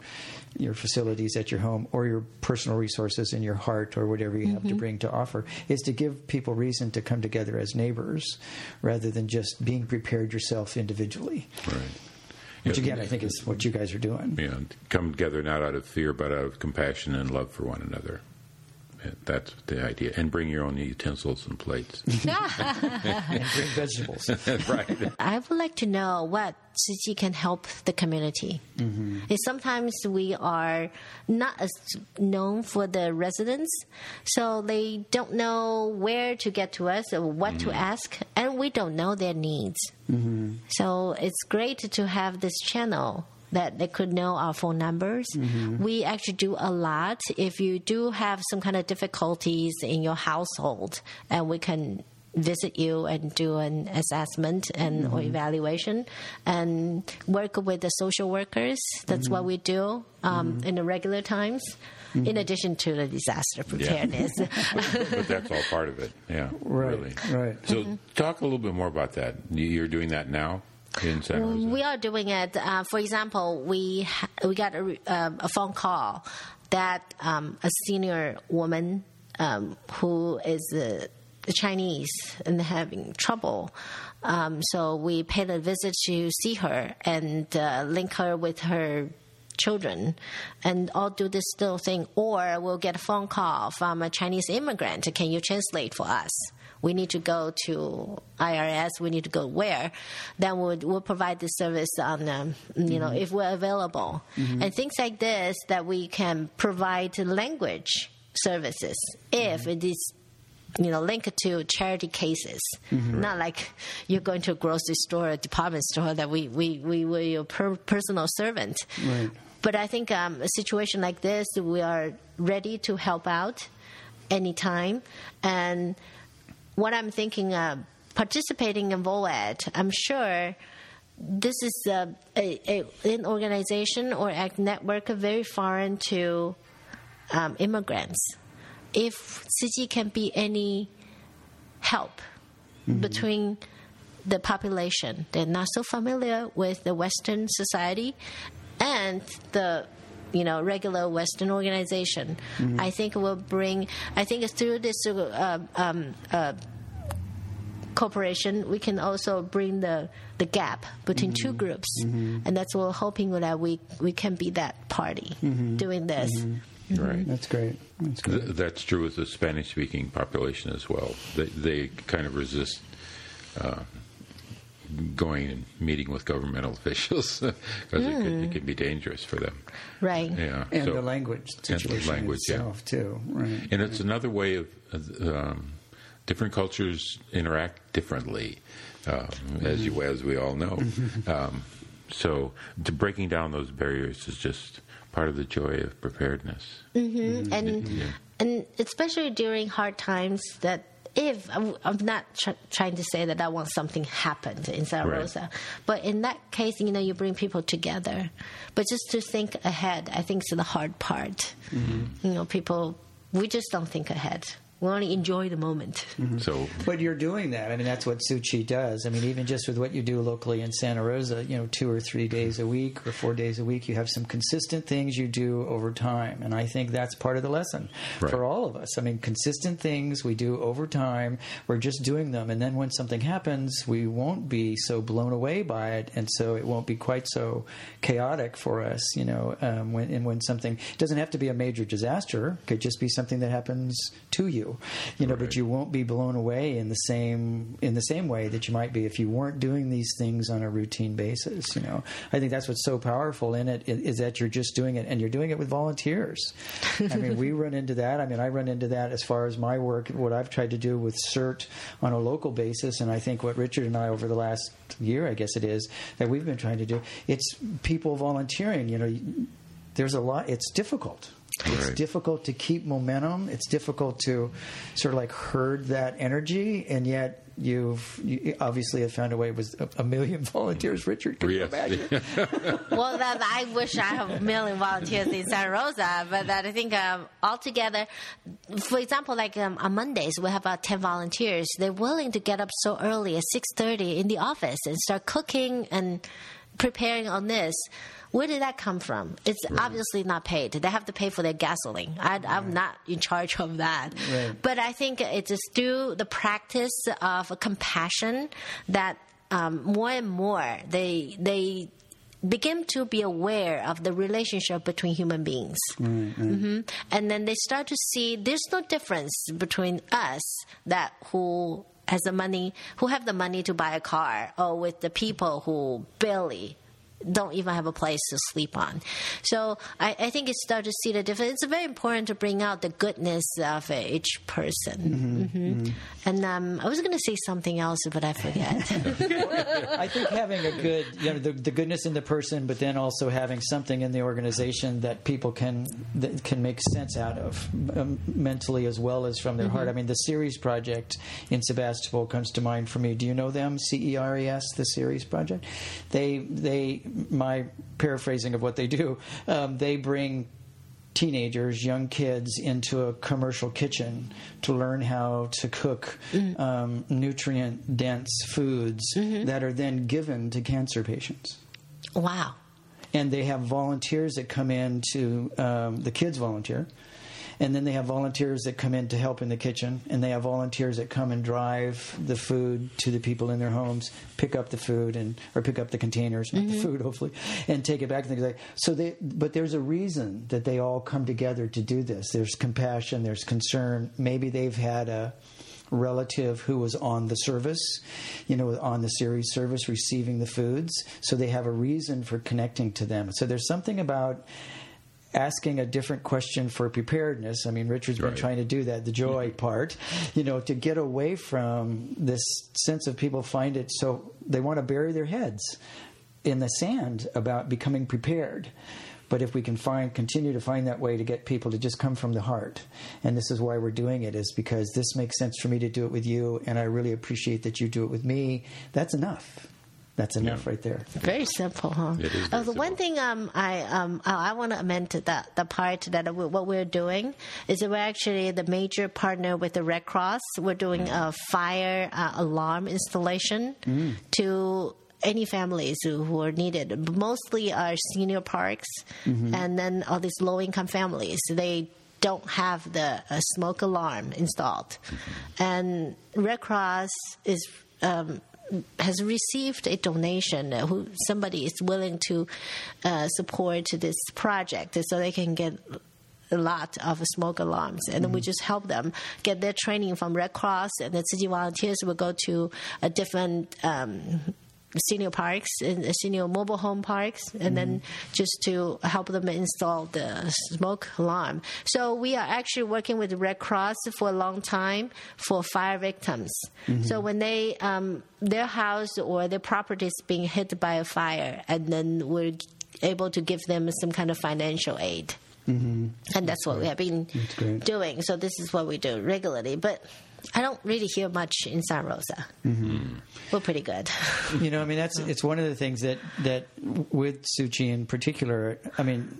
your facilities at your home, or your personal resources in your heart, or whatever you have to mm-hmm. bring to offer, is to give people reason to come together as neighbors, rather than just being prepared yourself individually. Right. Which Yeah. again, I think is what you guys are doing. know, come together not out of fear, but out of compassion and love for one another. Yeah, That's the idea. And bring your own utensils and plates. and bring vegetables. right. I would like to know what Tzu can help the community. Mm-hmm. Is sometimes we are not as known for the residents, so they don't know where to get to us or what to mm-hmm. ask, and we don't know their needs. Mm-hmm. So it's great to have this channel that they could know our phone numbers. Mm-hmm. We actually do a lot. If you do have some kind of difficulties in your household, and we can visit you and do an assessment and or mm-hmm. evaluation and work with the social workers. That's what mm-hmm. we do um, in the regular times. In addition to the disaster preparedness, but that's all part of it. Yeah. Right, Really. right. So talk a little bit more about that. You- You're doing that now in Santa Rosa. We are doing it. Uh, for example, we ha- we got a, um, a phone call that um, a senior woman um, who is uh, Chinese and having trouble. Um, so we paid a visit to see her and uh, link her with her children and all do this little thing or we'll get a phone call from a chinese immigrant can you translate for us we need to go to IRS, we need to go where, then we'll, we'll provide the service on, um, you know, if we're available. And things like this that we can provide language services if it is you know, linked to charity cases. Not like you're going to a grocery store, a department store that we we we were your per- personal servant. Right. But I think um, a situation like this, we are ready to help out anytime. And what I'm thinking, uh, participating in VOAD, I'm sure this is a, a, a, an organization or a network very foreign to um, immigrants. If Tzu Chi can be any help between the population, they're not so familiar with the Western society and the you know regular Western organization. I think it will bring. I think it's through this uh, um, uh, cooperation we can also bring the the gap between two groups, and that's what we're hoping that we we can be that party doing this. Right. That's great. That's great. Th- That's true with the Spanish speaking population as well. They, they kind of resist uh, going and meeting with governmental officials because it, can- it can be dangerous for them. Right. Yeah. And so- the language and the situation language, yeah. itself, too. Right. And it's another way of um, different cultures interact differently, um, as you as we all know. um, so to breaking down those barriers is just part of the joy of preparedness. and and especially during hard times that if I'm, not tr- trying to say that I want something happened in Santa Right. Rosa, but in that case, you know, you bring people together. But just to think ahead, I think is the hard part. Mm-hmm. You know, people we just don't think ahead. We to enjoy the moment. So But you're doing that. I mean, that's what Tzu Chi does. I mean, even just with what you do locally in Santa Rosa, you know, two or three days a week or four days a week, you have some consistent things you do over time. And I think that's part of the lesson Right. for all of us. I mean, consistent things we do over time, we're just doing them. And then when something happens, we won't be so blown away by it. And so it won't be quite so chaotic for us, you know, um, when, and when something it doesn't have to be a major disaster, it could just be something that happens to you, you know, but you won't be blown away in the same in the same way that you might be if you weren't doing these things on a routine basis. You know, I think that's what's so powerful in it is, is that you're just doing it and you're doing it with volunteers. I mean, we run into that. I mean, I run into that as far as my work, what I've tried to do with CERT on a local basis, and I think what Richard and I over the last year, I guess it is, that we've been trying to do. It's people volunteering. You know, there's a lot. It's difficult. It's Right. difficult to keep momentum. It's difficult to sort of like herd that energy, and yet you've you obviously have found a way with a, a million volunteers. Richard, can you imagine? well, that, I wish I have a million volunteers in Santa Rosa, but that I think um, altogether, for example, like um, on Mondays we have about ten volunteers. They're willing to get up so early at six thirty in the office and start cooking and preparing on this. Where did that come from? It's obviously not paid. They have to pay for their gasoline. I, I'm not in charge of that. Right. But I think it's through the practice of compassion that um, more and more they they begin to be aware of the relationship between human beings. hmm And then they start to see there's no difference between us that who has the money, who have the money to buy a car, or with the people who barely don't even have a place to sleep on. So I, I think it starts to see the difference. It's very important to bring out the goodness of each person. hmm And um, I was going to say something else, but I forget. I think having a good, you know, the, the goodness in the person, but then also having something in the organization that people can that can make sense out of um, mentally as well as from their heart. I mean, the Ceres project in Sebastopol comes to mind for me. Do you know them? C E R E S, the Ceres project. They they my paraphrasing of what they do. Um, they bring teenagers, young kids, into a commercial kitchen to learn how to cook um, nutrient dense foods that are then given to cancer patients. wow. And they have volunteers that come in to, um, the kids volunteer. And then they have volunteers that come in to help in the kitchen, and they have volunteers that come and drive the food to the people in their homes, pick up the food and or pick up the containers, not the mm-hmm. food, hopefully, and take it back. And things like so. They but there's a reason that they all come together to do this. There's compassion. There's concern. Maybe they've had a relative who was on the service, you know, on the Ceres service receiving the foods. So they have a reason for connecting to them. So there's something about asking a different question for preparedness. I mean, Richard's been Right. trying to do that, the joy part, you know, to get away from this sense of people find it so they want to bury their heads in the sand about becoming prepared. But if we can find, continue to find that way to get people to just come from the heart, and this is why we're doing it, is because this makes sense for me to do it with you, and I really appreciate that you do it with me. That's enough. That's enough Yeah. right there. Very simple, huh? It is Uh, very the one thing um, I um, I, I want to amend to the the part that we, what we're doing is that we're actually the major partner with the Red Cross. We're doing a fire uh, alarm installation to any families who, who are needed. Mostly our senior parks, and then all these low income families. They don't have the uh, smoke alarm installed, and Red Cross is. Um, has received a donation uh, who somebody is willing to uh, support this project so they can get a lot of smoke alarms. And then we just help them get their training from red cross and the Tzu Chi volunteers will go to a different um, senior parks and senior mobile home parks and then just to help them install the smoke alarm. So we are actually working with the red cross for a long time for fire victims. So when they um, their house or their property is being hit by a fire and then we're able to give them some kind of financial aid. And that's what we have been doing. So this is what we do regularly. But I don't really hear much in San Rosa. Mm-hmm. We're pretty good. You know, I mean, that's it's one of the things that that with Tzu Chi in particular. I mean,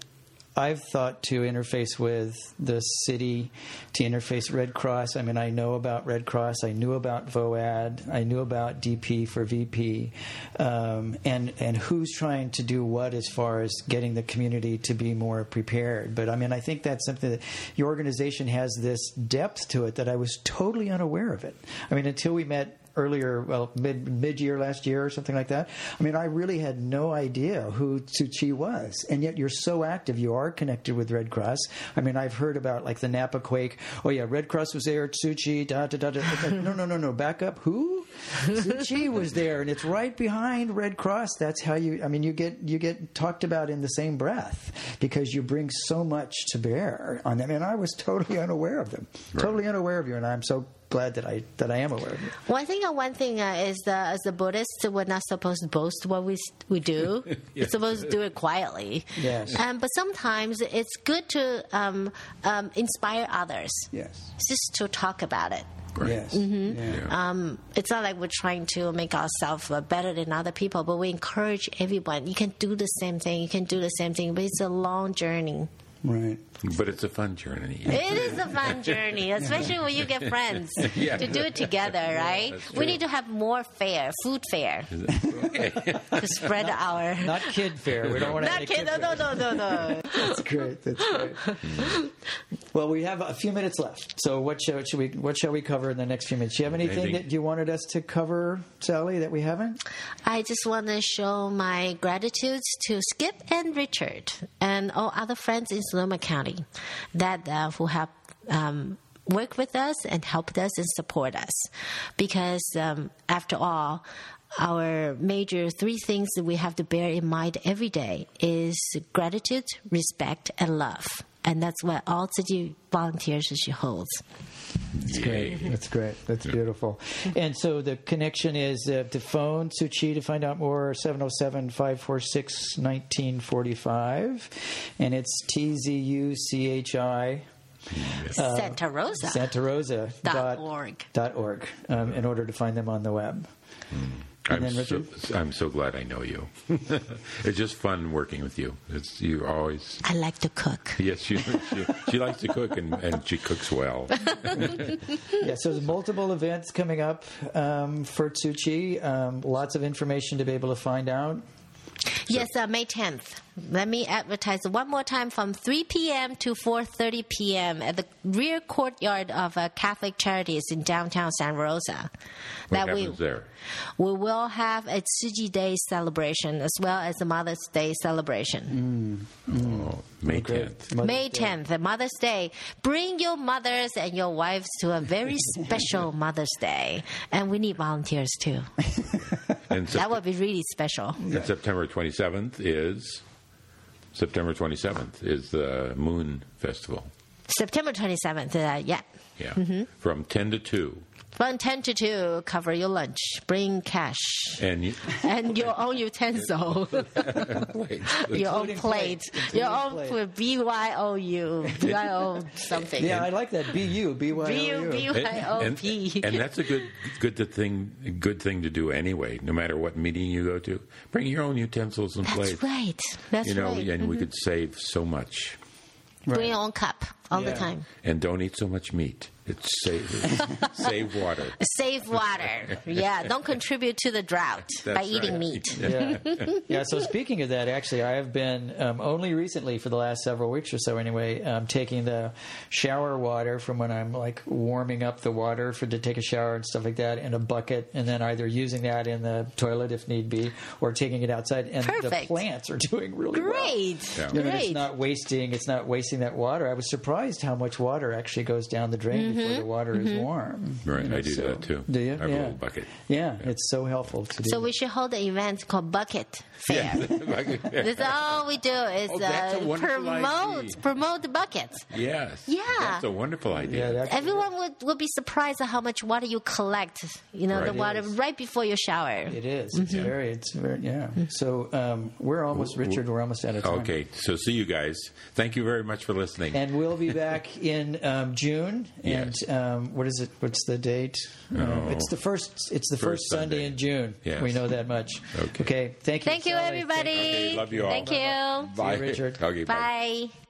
I've thought to interface with the city, to interface Red Cross. I mean, I know about Red Cross. I knew about VOAD. I knew about DP for VP, um, and and who's trying to do what as far as getting the community to be more prepared. But I mean, I think that's something that your organization has this depth to it that I was totally unaware of it. I mean, until we met earlier, well, mid mid year last year or something like that. I mean, I really had no idea who Tzu Chi was, and yet you're so active. You are connected with Red Cross. I mean, I've heard about like the Napa quake. Oh yeah, Red Cross was there. Tzu Chi. Da da da da. Like, no no no no. Back up. Who? Tzu Chi was there, and it's right behind Red Cross. That's how you. I mean, you get you get talked about in the same breath because you bring so much to bear on them. And I was totally unaware of them. Totally unaware of you, and I'm so glad that I that I am aware of you. Well, I think uh, one thing uh, is the as the Buddhists, we're not supposed to boast what we we do. We're supposed to do it quietly. Yes. Um, but sometimes it's good to um, um, inspire others. Yes. Just to talk about it. Yes. Mm-hmm. Yeah. Um, it's not like we're trying to make ourselves uh, better than other people, but we encourage everyone. You can do the same thing. You can do the same thing, but it's a long journey. Right. But it's a fun journey. It is a fun journey, especially when you get friends Yeah. to do it together, right? that's we need to have more fair, food fair, to spread our. Not kid fair. We don't want to. Not kidding. No, no, no, no, no. That's great. That's great. Mm. well, we have a few minutes left. So, what shall, should we? What shall we cover in the next few minutes? Do you have anything Anything- that you wanted us to cover, Sally, that we haven't? I just want to show my gratitude to Skip and Richard and all other friends in Sonoma County that uh, who have um, worked with us and helped us and support us. Because um, after all, our major three things that we have to bear in mind every day is gratitude, respect, and love. And that's what all Tzu Chi volunteers she holds. That's great. That's great. That's beautiful. And so the connection is uh, to phone Tzu Chi to find out more 707 546 1945. And it's T Z U C H I. Santa Rosa. Santa Rosa Dot org. Dot org um, in order to find them on the web. I'm then, so, I'm so glad I know you. it's just fun working with you. It's you always. I like to cook. Yes, she she, she likes to cook and, and she cooks well. Yeah, so there's multiple events coming up um, for Tzu Chi. Um, lots of information to be able to find out. Yes, uh, May 10th. Let me advertise one more time from 3 p.m. to 4:30 p.m. at the rear courtyard of uh, Catholic Charities in downtown San Rosa. What that we happens there? we will have a Tzu Chi Day celebration as well as a Mother's Day celebration. Oh, May 10th. Mother's May Day. 10th, Mother's Day. Bring your mothers and your wives to a very special Mother's Day. And we need volunteers too. That Sep- would be really special. and September 27th is September 27th is the Moon Festival. September 27th, uh, yeah. Yeah, Mm-hmm. from 10 to 2. From 10 to 2, cover your lunch, bring cash, And you, and your own utensil, your own Including plate, plate. your Including own plate. plate. B-Y-O-U, B-Y-O something. Yeah, I like that. BU, BYOU. B-U, and, B-Y-O-P. and that's a good good to thing good thing to do anyway. No matter what meeting you go to, bring your own utensils and plates. That's right. That's you know, right. Mm-hmm. and we could save so much. Bring your own cup all the Yeah. time. And don't eat so much meat. It's save save water. Save water. Yeah, don't contribute to the drought by eating right. meat. yeah. yeah. So speaking of that, actually, I have been um, only recently, for the last several weeks or so, anyway, um, taking the shower water from when I'm like warming up the water for to take a shower and stuff like that in a bucket, and then either using that in the toilet if need be, or taking it outside. And the plants are doing really well. Great. Yeah. You know, Great. it's not wasting. It's not wasting that water. I was surprised how much water actually goes down the drain before the water is warm. Right, You know, I do so- that too. Do you? I have a yeah. little bucket. Yeah, it's so helpful to do. So we should hold an event called Bucket Fair. Yeah. That's all we do is Oh, uh, promote idea. promote the buckets. yes. Yeah. That's a wonderful idea. yeah, that, Everyone would, would be surprised at how much water you collect. You know, the water right before your shower. It is. It's Mm-hmm. very. It's very. Yeah. So um, we're almost Richard. We're almost out of time. Okay, so see you guys. Thank you very much for listening. And we'll be back in um, June. And Yes. Um, what is it? What's the date? Uh, Oh. it's the first. It's the First first, Sunday. Sunday. in June. Yes. We know that much. Okay. Thank you. Thank you, Sally. everybody. Okay, love you all. Thank you. Bye, Richard. Okay, bye. Bye.